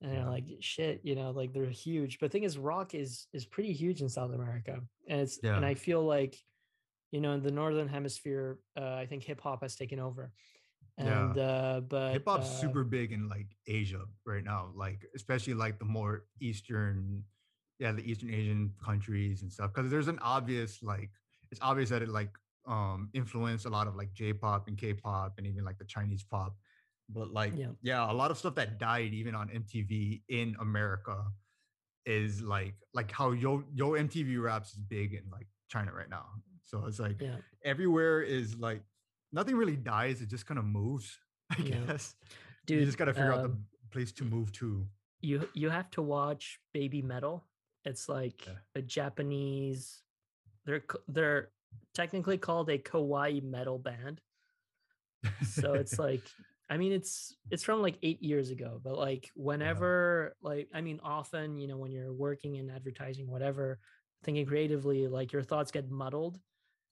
And they're like, shit, you know, like they're huge. But the thing is, rock is is pretty huge in South America. And it's and I feel like, you know, in the northern hemisphere, uh, I think hip hop has taken over. Yeah. And uh but hip hop's uh, super big in like Asia right now, like especially like the more eastern, yeah, the Eastern Asian countries and stuff. Because there's an obvious like it's obvious that it like um influenced a lot of like J-pop and K-pop and even like the Chinese pop. But like Yeah. yeah, a lot of stuff that died even on MTV in America is like like how Yo Yo MTV Raps is big in like China right now. So it's like yeah. everywhere is like nothing really dies, it just kind of moves, I Yeah. guess Dude, you just got to figure out the um, place to move to. you you have to watch Baby Metal. It's like Yeah. a Japanese. They're they're technically called a kawaii metal band. So it's like, I mean, it's it's from like eight years ago, but like whenever, like, I mean, often, you know, when you're working in advertising, whatever, thinking creatively, like your thoughts get muddled,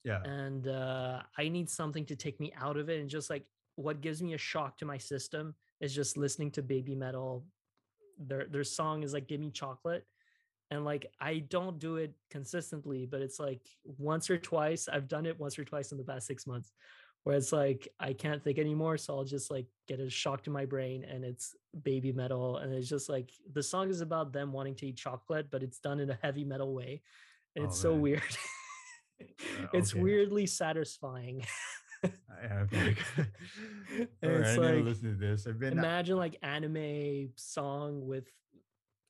yeah, and uh, I need something to take me out of it. And just like what gives me a shock to my system is just listening to baby metal. Their their song is like "Give Me Chocolate," and like I don't do it consistently, but it's like once or twice. I've done it once or twice in the past six months, where it's like I can't think anymore, so I'll just like get a shock to my brain, and it's baby metal, and it's just like the song is about them wanting to eat chocolate, but it's done in a heavy metal way, and Oh, it's so weird. Uh, it's okay. weirdly satisfying. I have it's I need to like listen to this. I've been uh, imagine like anime song with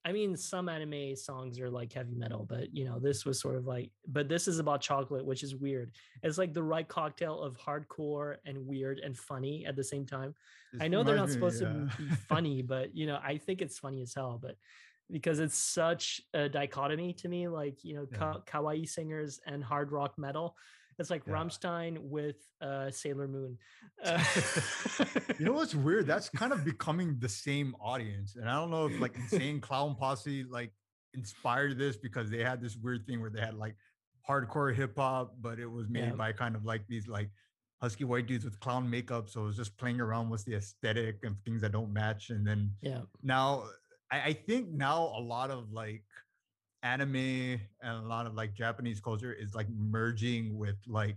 I mean some anime songs are like heavy metal, but you know, this was sort of like but this is about chocolate, which is weird. It's like the right cocktail of hardcore and weird and funny at the same time. this I know they're not supposed me, to be funny, but you know, I think it's funny as hell. But because it's such a dichotomy to me, like you know, Yeah. ka- kawaii singers and hard rock metal. It's like Yeah. Rammstein with uh, Sailor Moon. Uh, You know what's weird? That's kind of becoming the same audience, and I don't know if like Insane Clown Posse like inspired this because they had this weird thing where they had like hardcore hip hop, but it was made Yeah. by kind of like these like husky white dudes with clown makeup. So it was just playing around with the aesthetic and things that don't match, and then yeah, now I, I think now a lot of like anime and a lot of like Japanese culture is like merging with like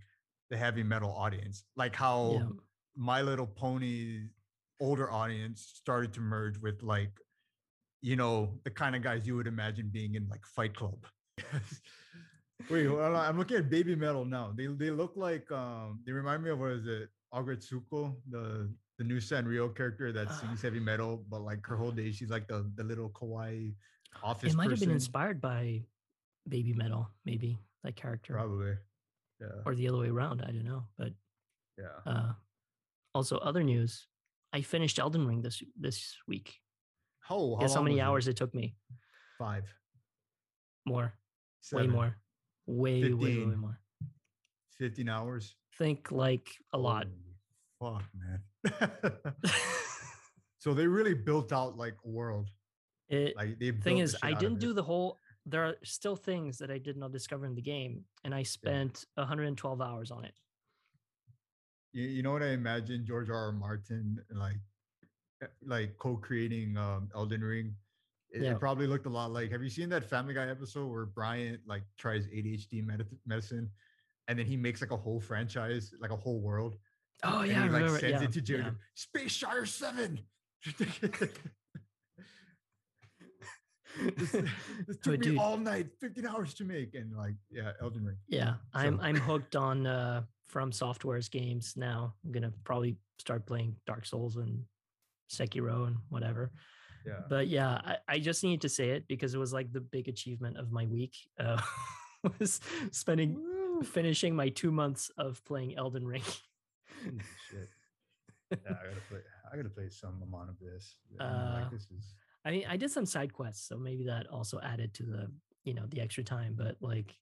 the heavy metal audience, like how yeah. My Little Pony older audience started to merge with like you know the kind of guys you would imagine being in like Fight Club. Wait, hold I'm looking at Baby Metal now. They they look like um they remind me of what is it Aggretsuko, the the new Sanrio character that sings heavy metal, but like her whole day she's like the the little kawaii office It might have been inspired by Baby Metal, maybe that character, Probably. Yeah. or the other way around. I don't know, but Yeah. uh, also other news. I finished Elden Ring this this week. How, Guess how many was it? hours it took me? Five. More, way more, way way way, way more. 15 hours. Think like a lot. Fuck, man. so they really built out like a world. It Like they thing is, the I didn't it. do the whole. There are still things that I did not discover in the game, and I spent 112 hours on it. you, you know what I imagine George R. R. Martin like eh, like co-creating um Elden Ring. It, Yeah. it probably looked a lot like. Have you seen that Family Guy episode where Brian like tries ADHD med- medicine, and then he makes like a whole franchise, like a whole world, Oh yeah, I he like remember. sends yeah, it to Jared. yeah. Space Shire Seven. this, this took But me dude- all night, 15 hours to make, and like yeah, Elden Ring. Yeah, I'm I'm hooked on uh FromSoftware's games now. I'm gonna probably start playing Dark Souls and Sekiro and whatever. Yeah. But yeah, I, I just need to say it because it was like the big achievement of my week. Uh, was spending Woo. finishing my two months of playing Elden Ring. Shit. Yeah, I gotta play. I gotta play some amount of this. I mean, Uh, like this is. I mean, I did some side quests, so maybe that also added to the you know the extra time. But like,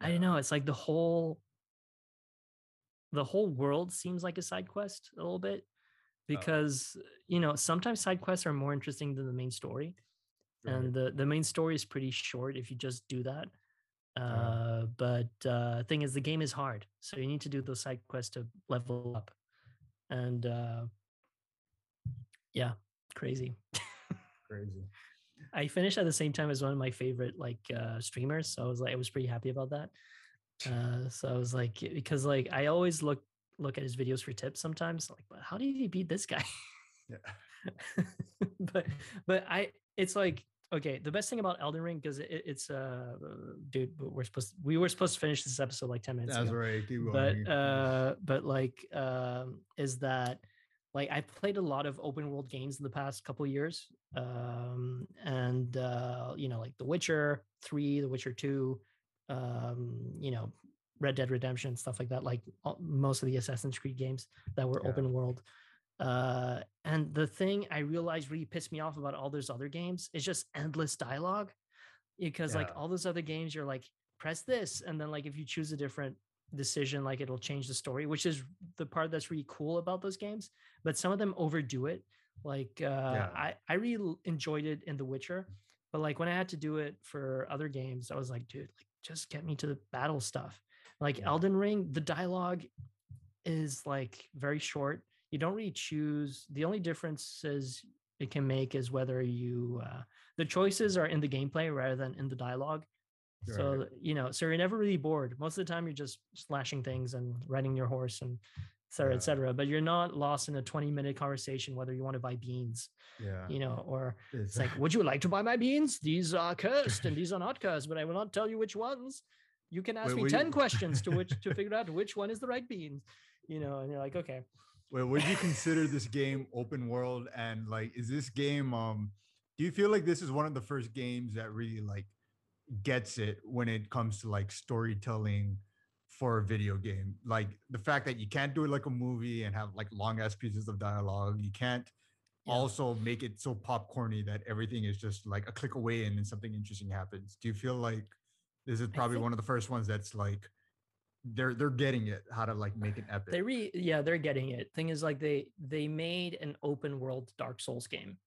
I don't know. It's like the whole the whole world seems like a side quest a little bit because you know sometimes side quests are more interesting than the main story, right. and the the main story is pretty short if you just do that. Yeah. Uh, but uh, thing is, the game is hard, so you need to do those side quests to level up, and uh, yeah, crazy. crazy. I finished at the same time as one of my favorite like uh streamers. So I was like I was pretty happy about that. Uh so I was like because like I always look look at his videos for tips sometimes like but how did he beat this guy? Yeah. but but I it's like okay, the best thing about Elden Ring because it, it's uh dude we're supposed we were supposed to finish this episode like 10 minutes That's ago right. Keep but keep- uh but like um is that like i played a lot of open world games in the past couple years um and uh you know like the witcher 3 the witcher 2 um you know red dead redemption stuff like that like all- most of the assassin's creed games that were Yeah. open world uh and the thing i realized really pissed me off about all those other games is just endless dialogue because like all those other games you're like press this and then like if you choose a different decision like it'll change the story which is the part that's really cool about those games but some of them overdo it like uh Yeah. i i really enjoyed it in the witcher but like when i had to do it for other games i was like dude like just get me to the battle stuff like Yeah. elden ring the dialogue is like very short you don't really choose the only differences it can make is whether you uh, the choices are in the gameplay rather than in the dialogue so you know so you're never really bored most of the time you're just slashing things and riding your horse and et cetera, Yeah. et cetera. But you're not lost in a 20 minute conversation whether you want to buy beans, yeah. you know, or It's it's like, would you like to buy my beans? These are cursed and these are not cursed, but I will not tell you which ones. You can ask Wait, me 10 you- questions to which to figure out which one is the right beans, you know, and you're like, okay. Wait, would you consider this game open world? And like, is this game? Um, do you feel like this is one of the first games that really like gets it when it comes to like storytelling for a video game? Like the fact that you can't do it like a movie and have like long ass pieces of dialogue. You can't Yeah. also make it so popcorny that everything is just like a click away and then something interesting happens. Do you feel like this is probably think- one of the first ones that's like they're they're getting it how to like make it epic? They re yeah, they're getting it. Thing is like they they made an open world Dark Souls game.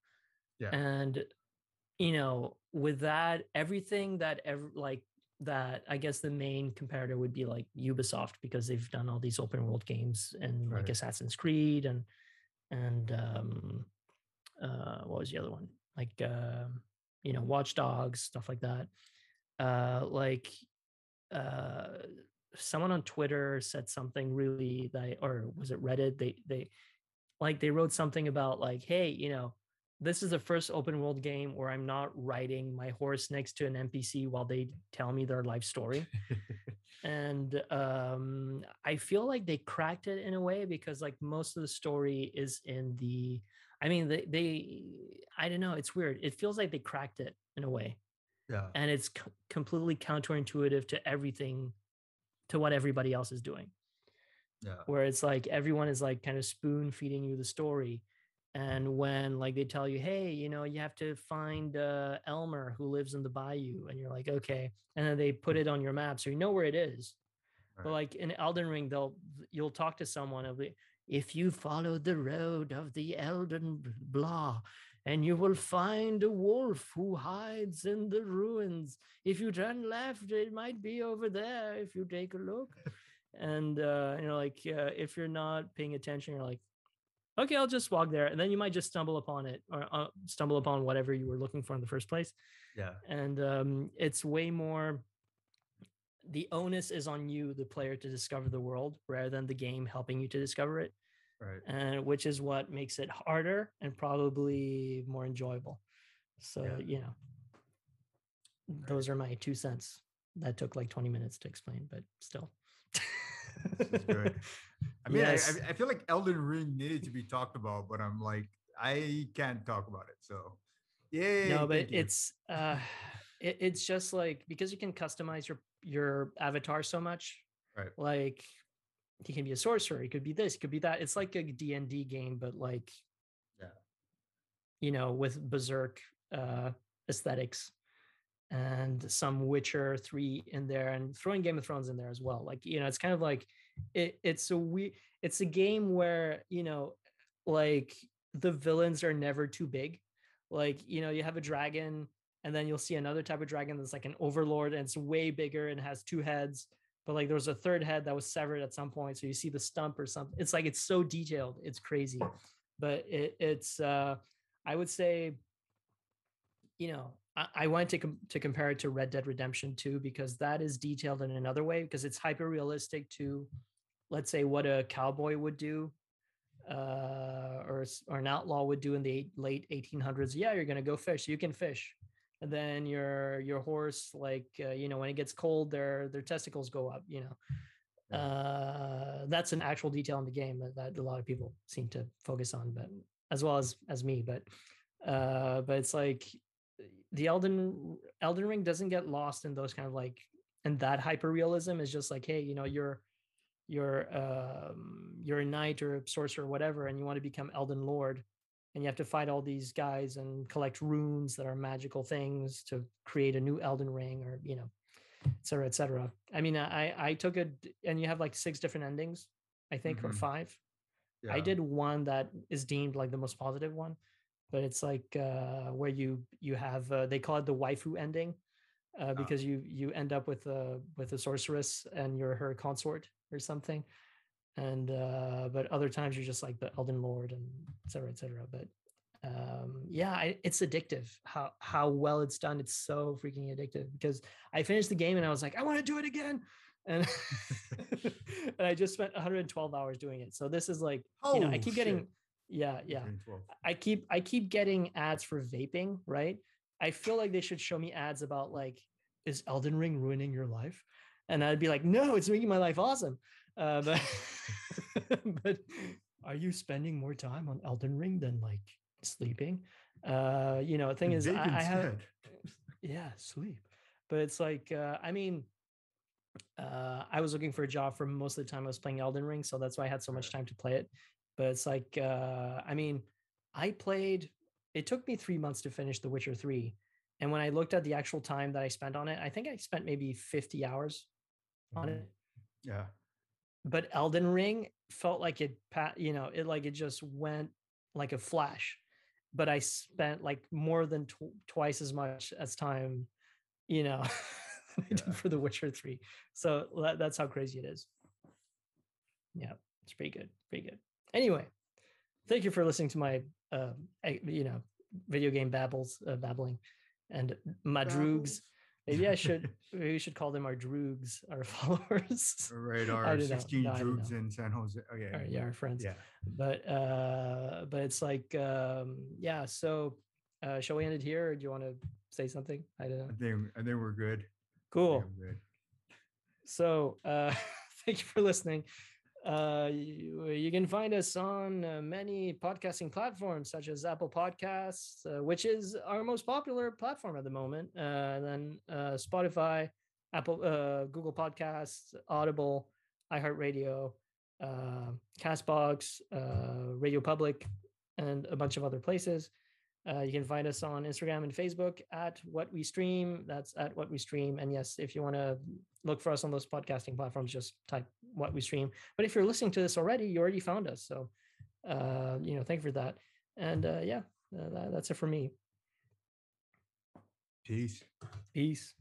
Yeah. And you know, with that, everything that ever like that, I guess the main comparator would be like Ubisoft because they've done all these open world games and like Assassin's Creed and and um uh what was the other one? Like um, you know, Watch Dogs, stuff like that. Uh like uh someone on Twitter said something really that or was it Reddit? They they like they wrote something about like, hey, you know, this is the first open world game where I'm not riding my horse next to an NPC while they tell me their life story. and um I feel like they cracked it in a way because like most of the story is in the I mean they they I don't know, it's weird. It feels like they cracked it in a way yeah. and it's c- completely counterintuitive to everything to what everybody else is doing. Yeah. where it's like everyone is like kind of spoon feeding you the story. And when like they tell you hey you know you have to find uh elmer who lives in the bayou and you're like okay. And then they put it on your map so you know where it is. But like in elden ring they'll you'll talk to someone of the if you follow the road of the elden blah and you will find a wolf who hides in the ruins if you turn left it might be over there if you take a look and uh, you know, like uh, if you're not paying attention, you're like, okay, I'll just walk there, and then you might just stumble upon it or uh, stumble upon whatever you were looking for in the first place. Yeah, and um, it's way more. The onus is on you, the player, to discover the world rather than the game helping you to discover it. Right. And which is what makes it harder and probably more enjoyable. So, yeah. you know, right. those are my two cents. That took like 20 minutes to explain, but still. good. I mean, yes. I, I feel like Elden Ring needed to be talked about, but I'm like, I can't talk about it. So, yeah. No, but it's uh, it, it's just like because you can customize your your avatar so much. Right. Like, he can be a sorcerer. He could be this. He could be that. It's like a D and D game, but like, yeah, you know, with berserk uh, aesthetics and some Witcher three in there, and throwing Game of Thrones in there as well. Like you know, it's kind of like it, it's a we it's a game where you know, like the villains are never too big. Like you know, you have a dragon, and then you'll see another type of dragon that's like an overlord, and it's way bigger and has two heads. But like there was a third head that was severed at some point, so you see the stump or something. It's like it's so detailed, it's crazy. But it, it's uh, I would say you know, I, I wanted to com- to compare it to Red Dead Redemption 2 because that is detailed in another way because it's hyper realistic to, let's say, what a cowboy would do, uh, or or an outlaw would do in the late 1800s. Yeah, you're gonna go fish. You can fish, and then your your horse, like uh, you know, when it gets cold, their their testicles go up. You know, uh, that's an actual detail in the game that, that a lot of people seem to focus on, but as well as as me. But uh, but it's like the Elden Elden Ring doesn't get lost in those kind of like and that hyper realism is just like hey you know you're you're um you're a knight or a sorcerer or whatever and you want to become Elden Lord and you have to fight all these guys and collect runes that are magical things to create a new Elden Ring or you know et cetera et cetera I mean I I took it and you have like six different endings I think mm-hmm. or five yeah. I did one that is deemed like the most positive one but it's like uh, where you you have uh, they call it the waifu ending uh, oh. because oh. you you end up with a with a sorceress and you're her consort or something and uh but other times you're just like the elden lord and etc etc but um yeah I, it's addictive how how well it's done. It's so freaking addictive because i finished the game and i was like i want to do it again! And and i just spent 112 hours doing it. So this is like oh, you know i keep shit. getting yeah. yeah i keep i keep getting ads for vaping right? I feel like they should show me ads about like is elden ring ruining your life? And i'd be like no it's making my life awesome uh, but but are you spending more time on elden ring than like sleeping? Uh you know the thing is I, I have yeah sleep. But it's like uh i mean uh, I was looking for a job for most of the time I was playing Elden Ring, so that's why I had so much time to play it. But it's like uh i mean i played it took me three months to finish the witcher 3 and when i looked at the actual time that i spent on it i think i spent maybe 50 hours on it. Mm-hmm. yeah but elden ring felt like it you know it like it just went like a flash but i spent like more than tw- twice as much as time you know yeah. For the witcher 3 so that, that's how crazy it is yeah it's pretty good pretty good Anyway, thank you for listening to my, uh, you know, video game babbles, uh, babbling, and my droogs. Maybe I should. maybe we should call them our droogs, our followers. Right, our sixteen no, droogs in San Jose. Okay, our, yeah, our friends. Yeah, but uh, but it's like um, yeah. So, uh, shall we end it here, or do you want to say something? I don't know. I think I think we're good. Cool. Good. So, uh, thank you for listening. Uh, you, can find us on uh, many podcasting platforms such as Apple Podcasts, uh, which is our most popular platform at the moment. Uh, then uh, Spotify, Apple, uh, Google Podcasts, Audible, iHeartRadio, Castbox, Radio Public, and a bunch of other places. Uh, you can find us on Instagram and Facebook at What We Stream. That's at What We Stream. And yes, if you want to look for us on those podcasting platforms, just type What We Stream. But if you're listening to this already, you already found us. So, uh, you know, thank you for that. And uh, yeah, uh, that, that's it for me. Peace. Peace.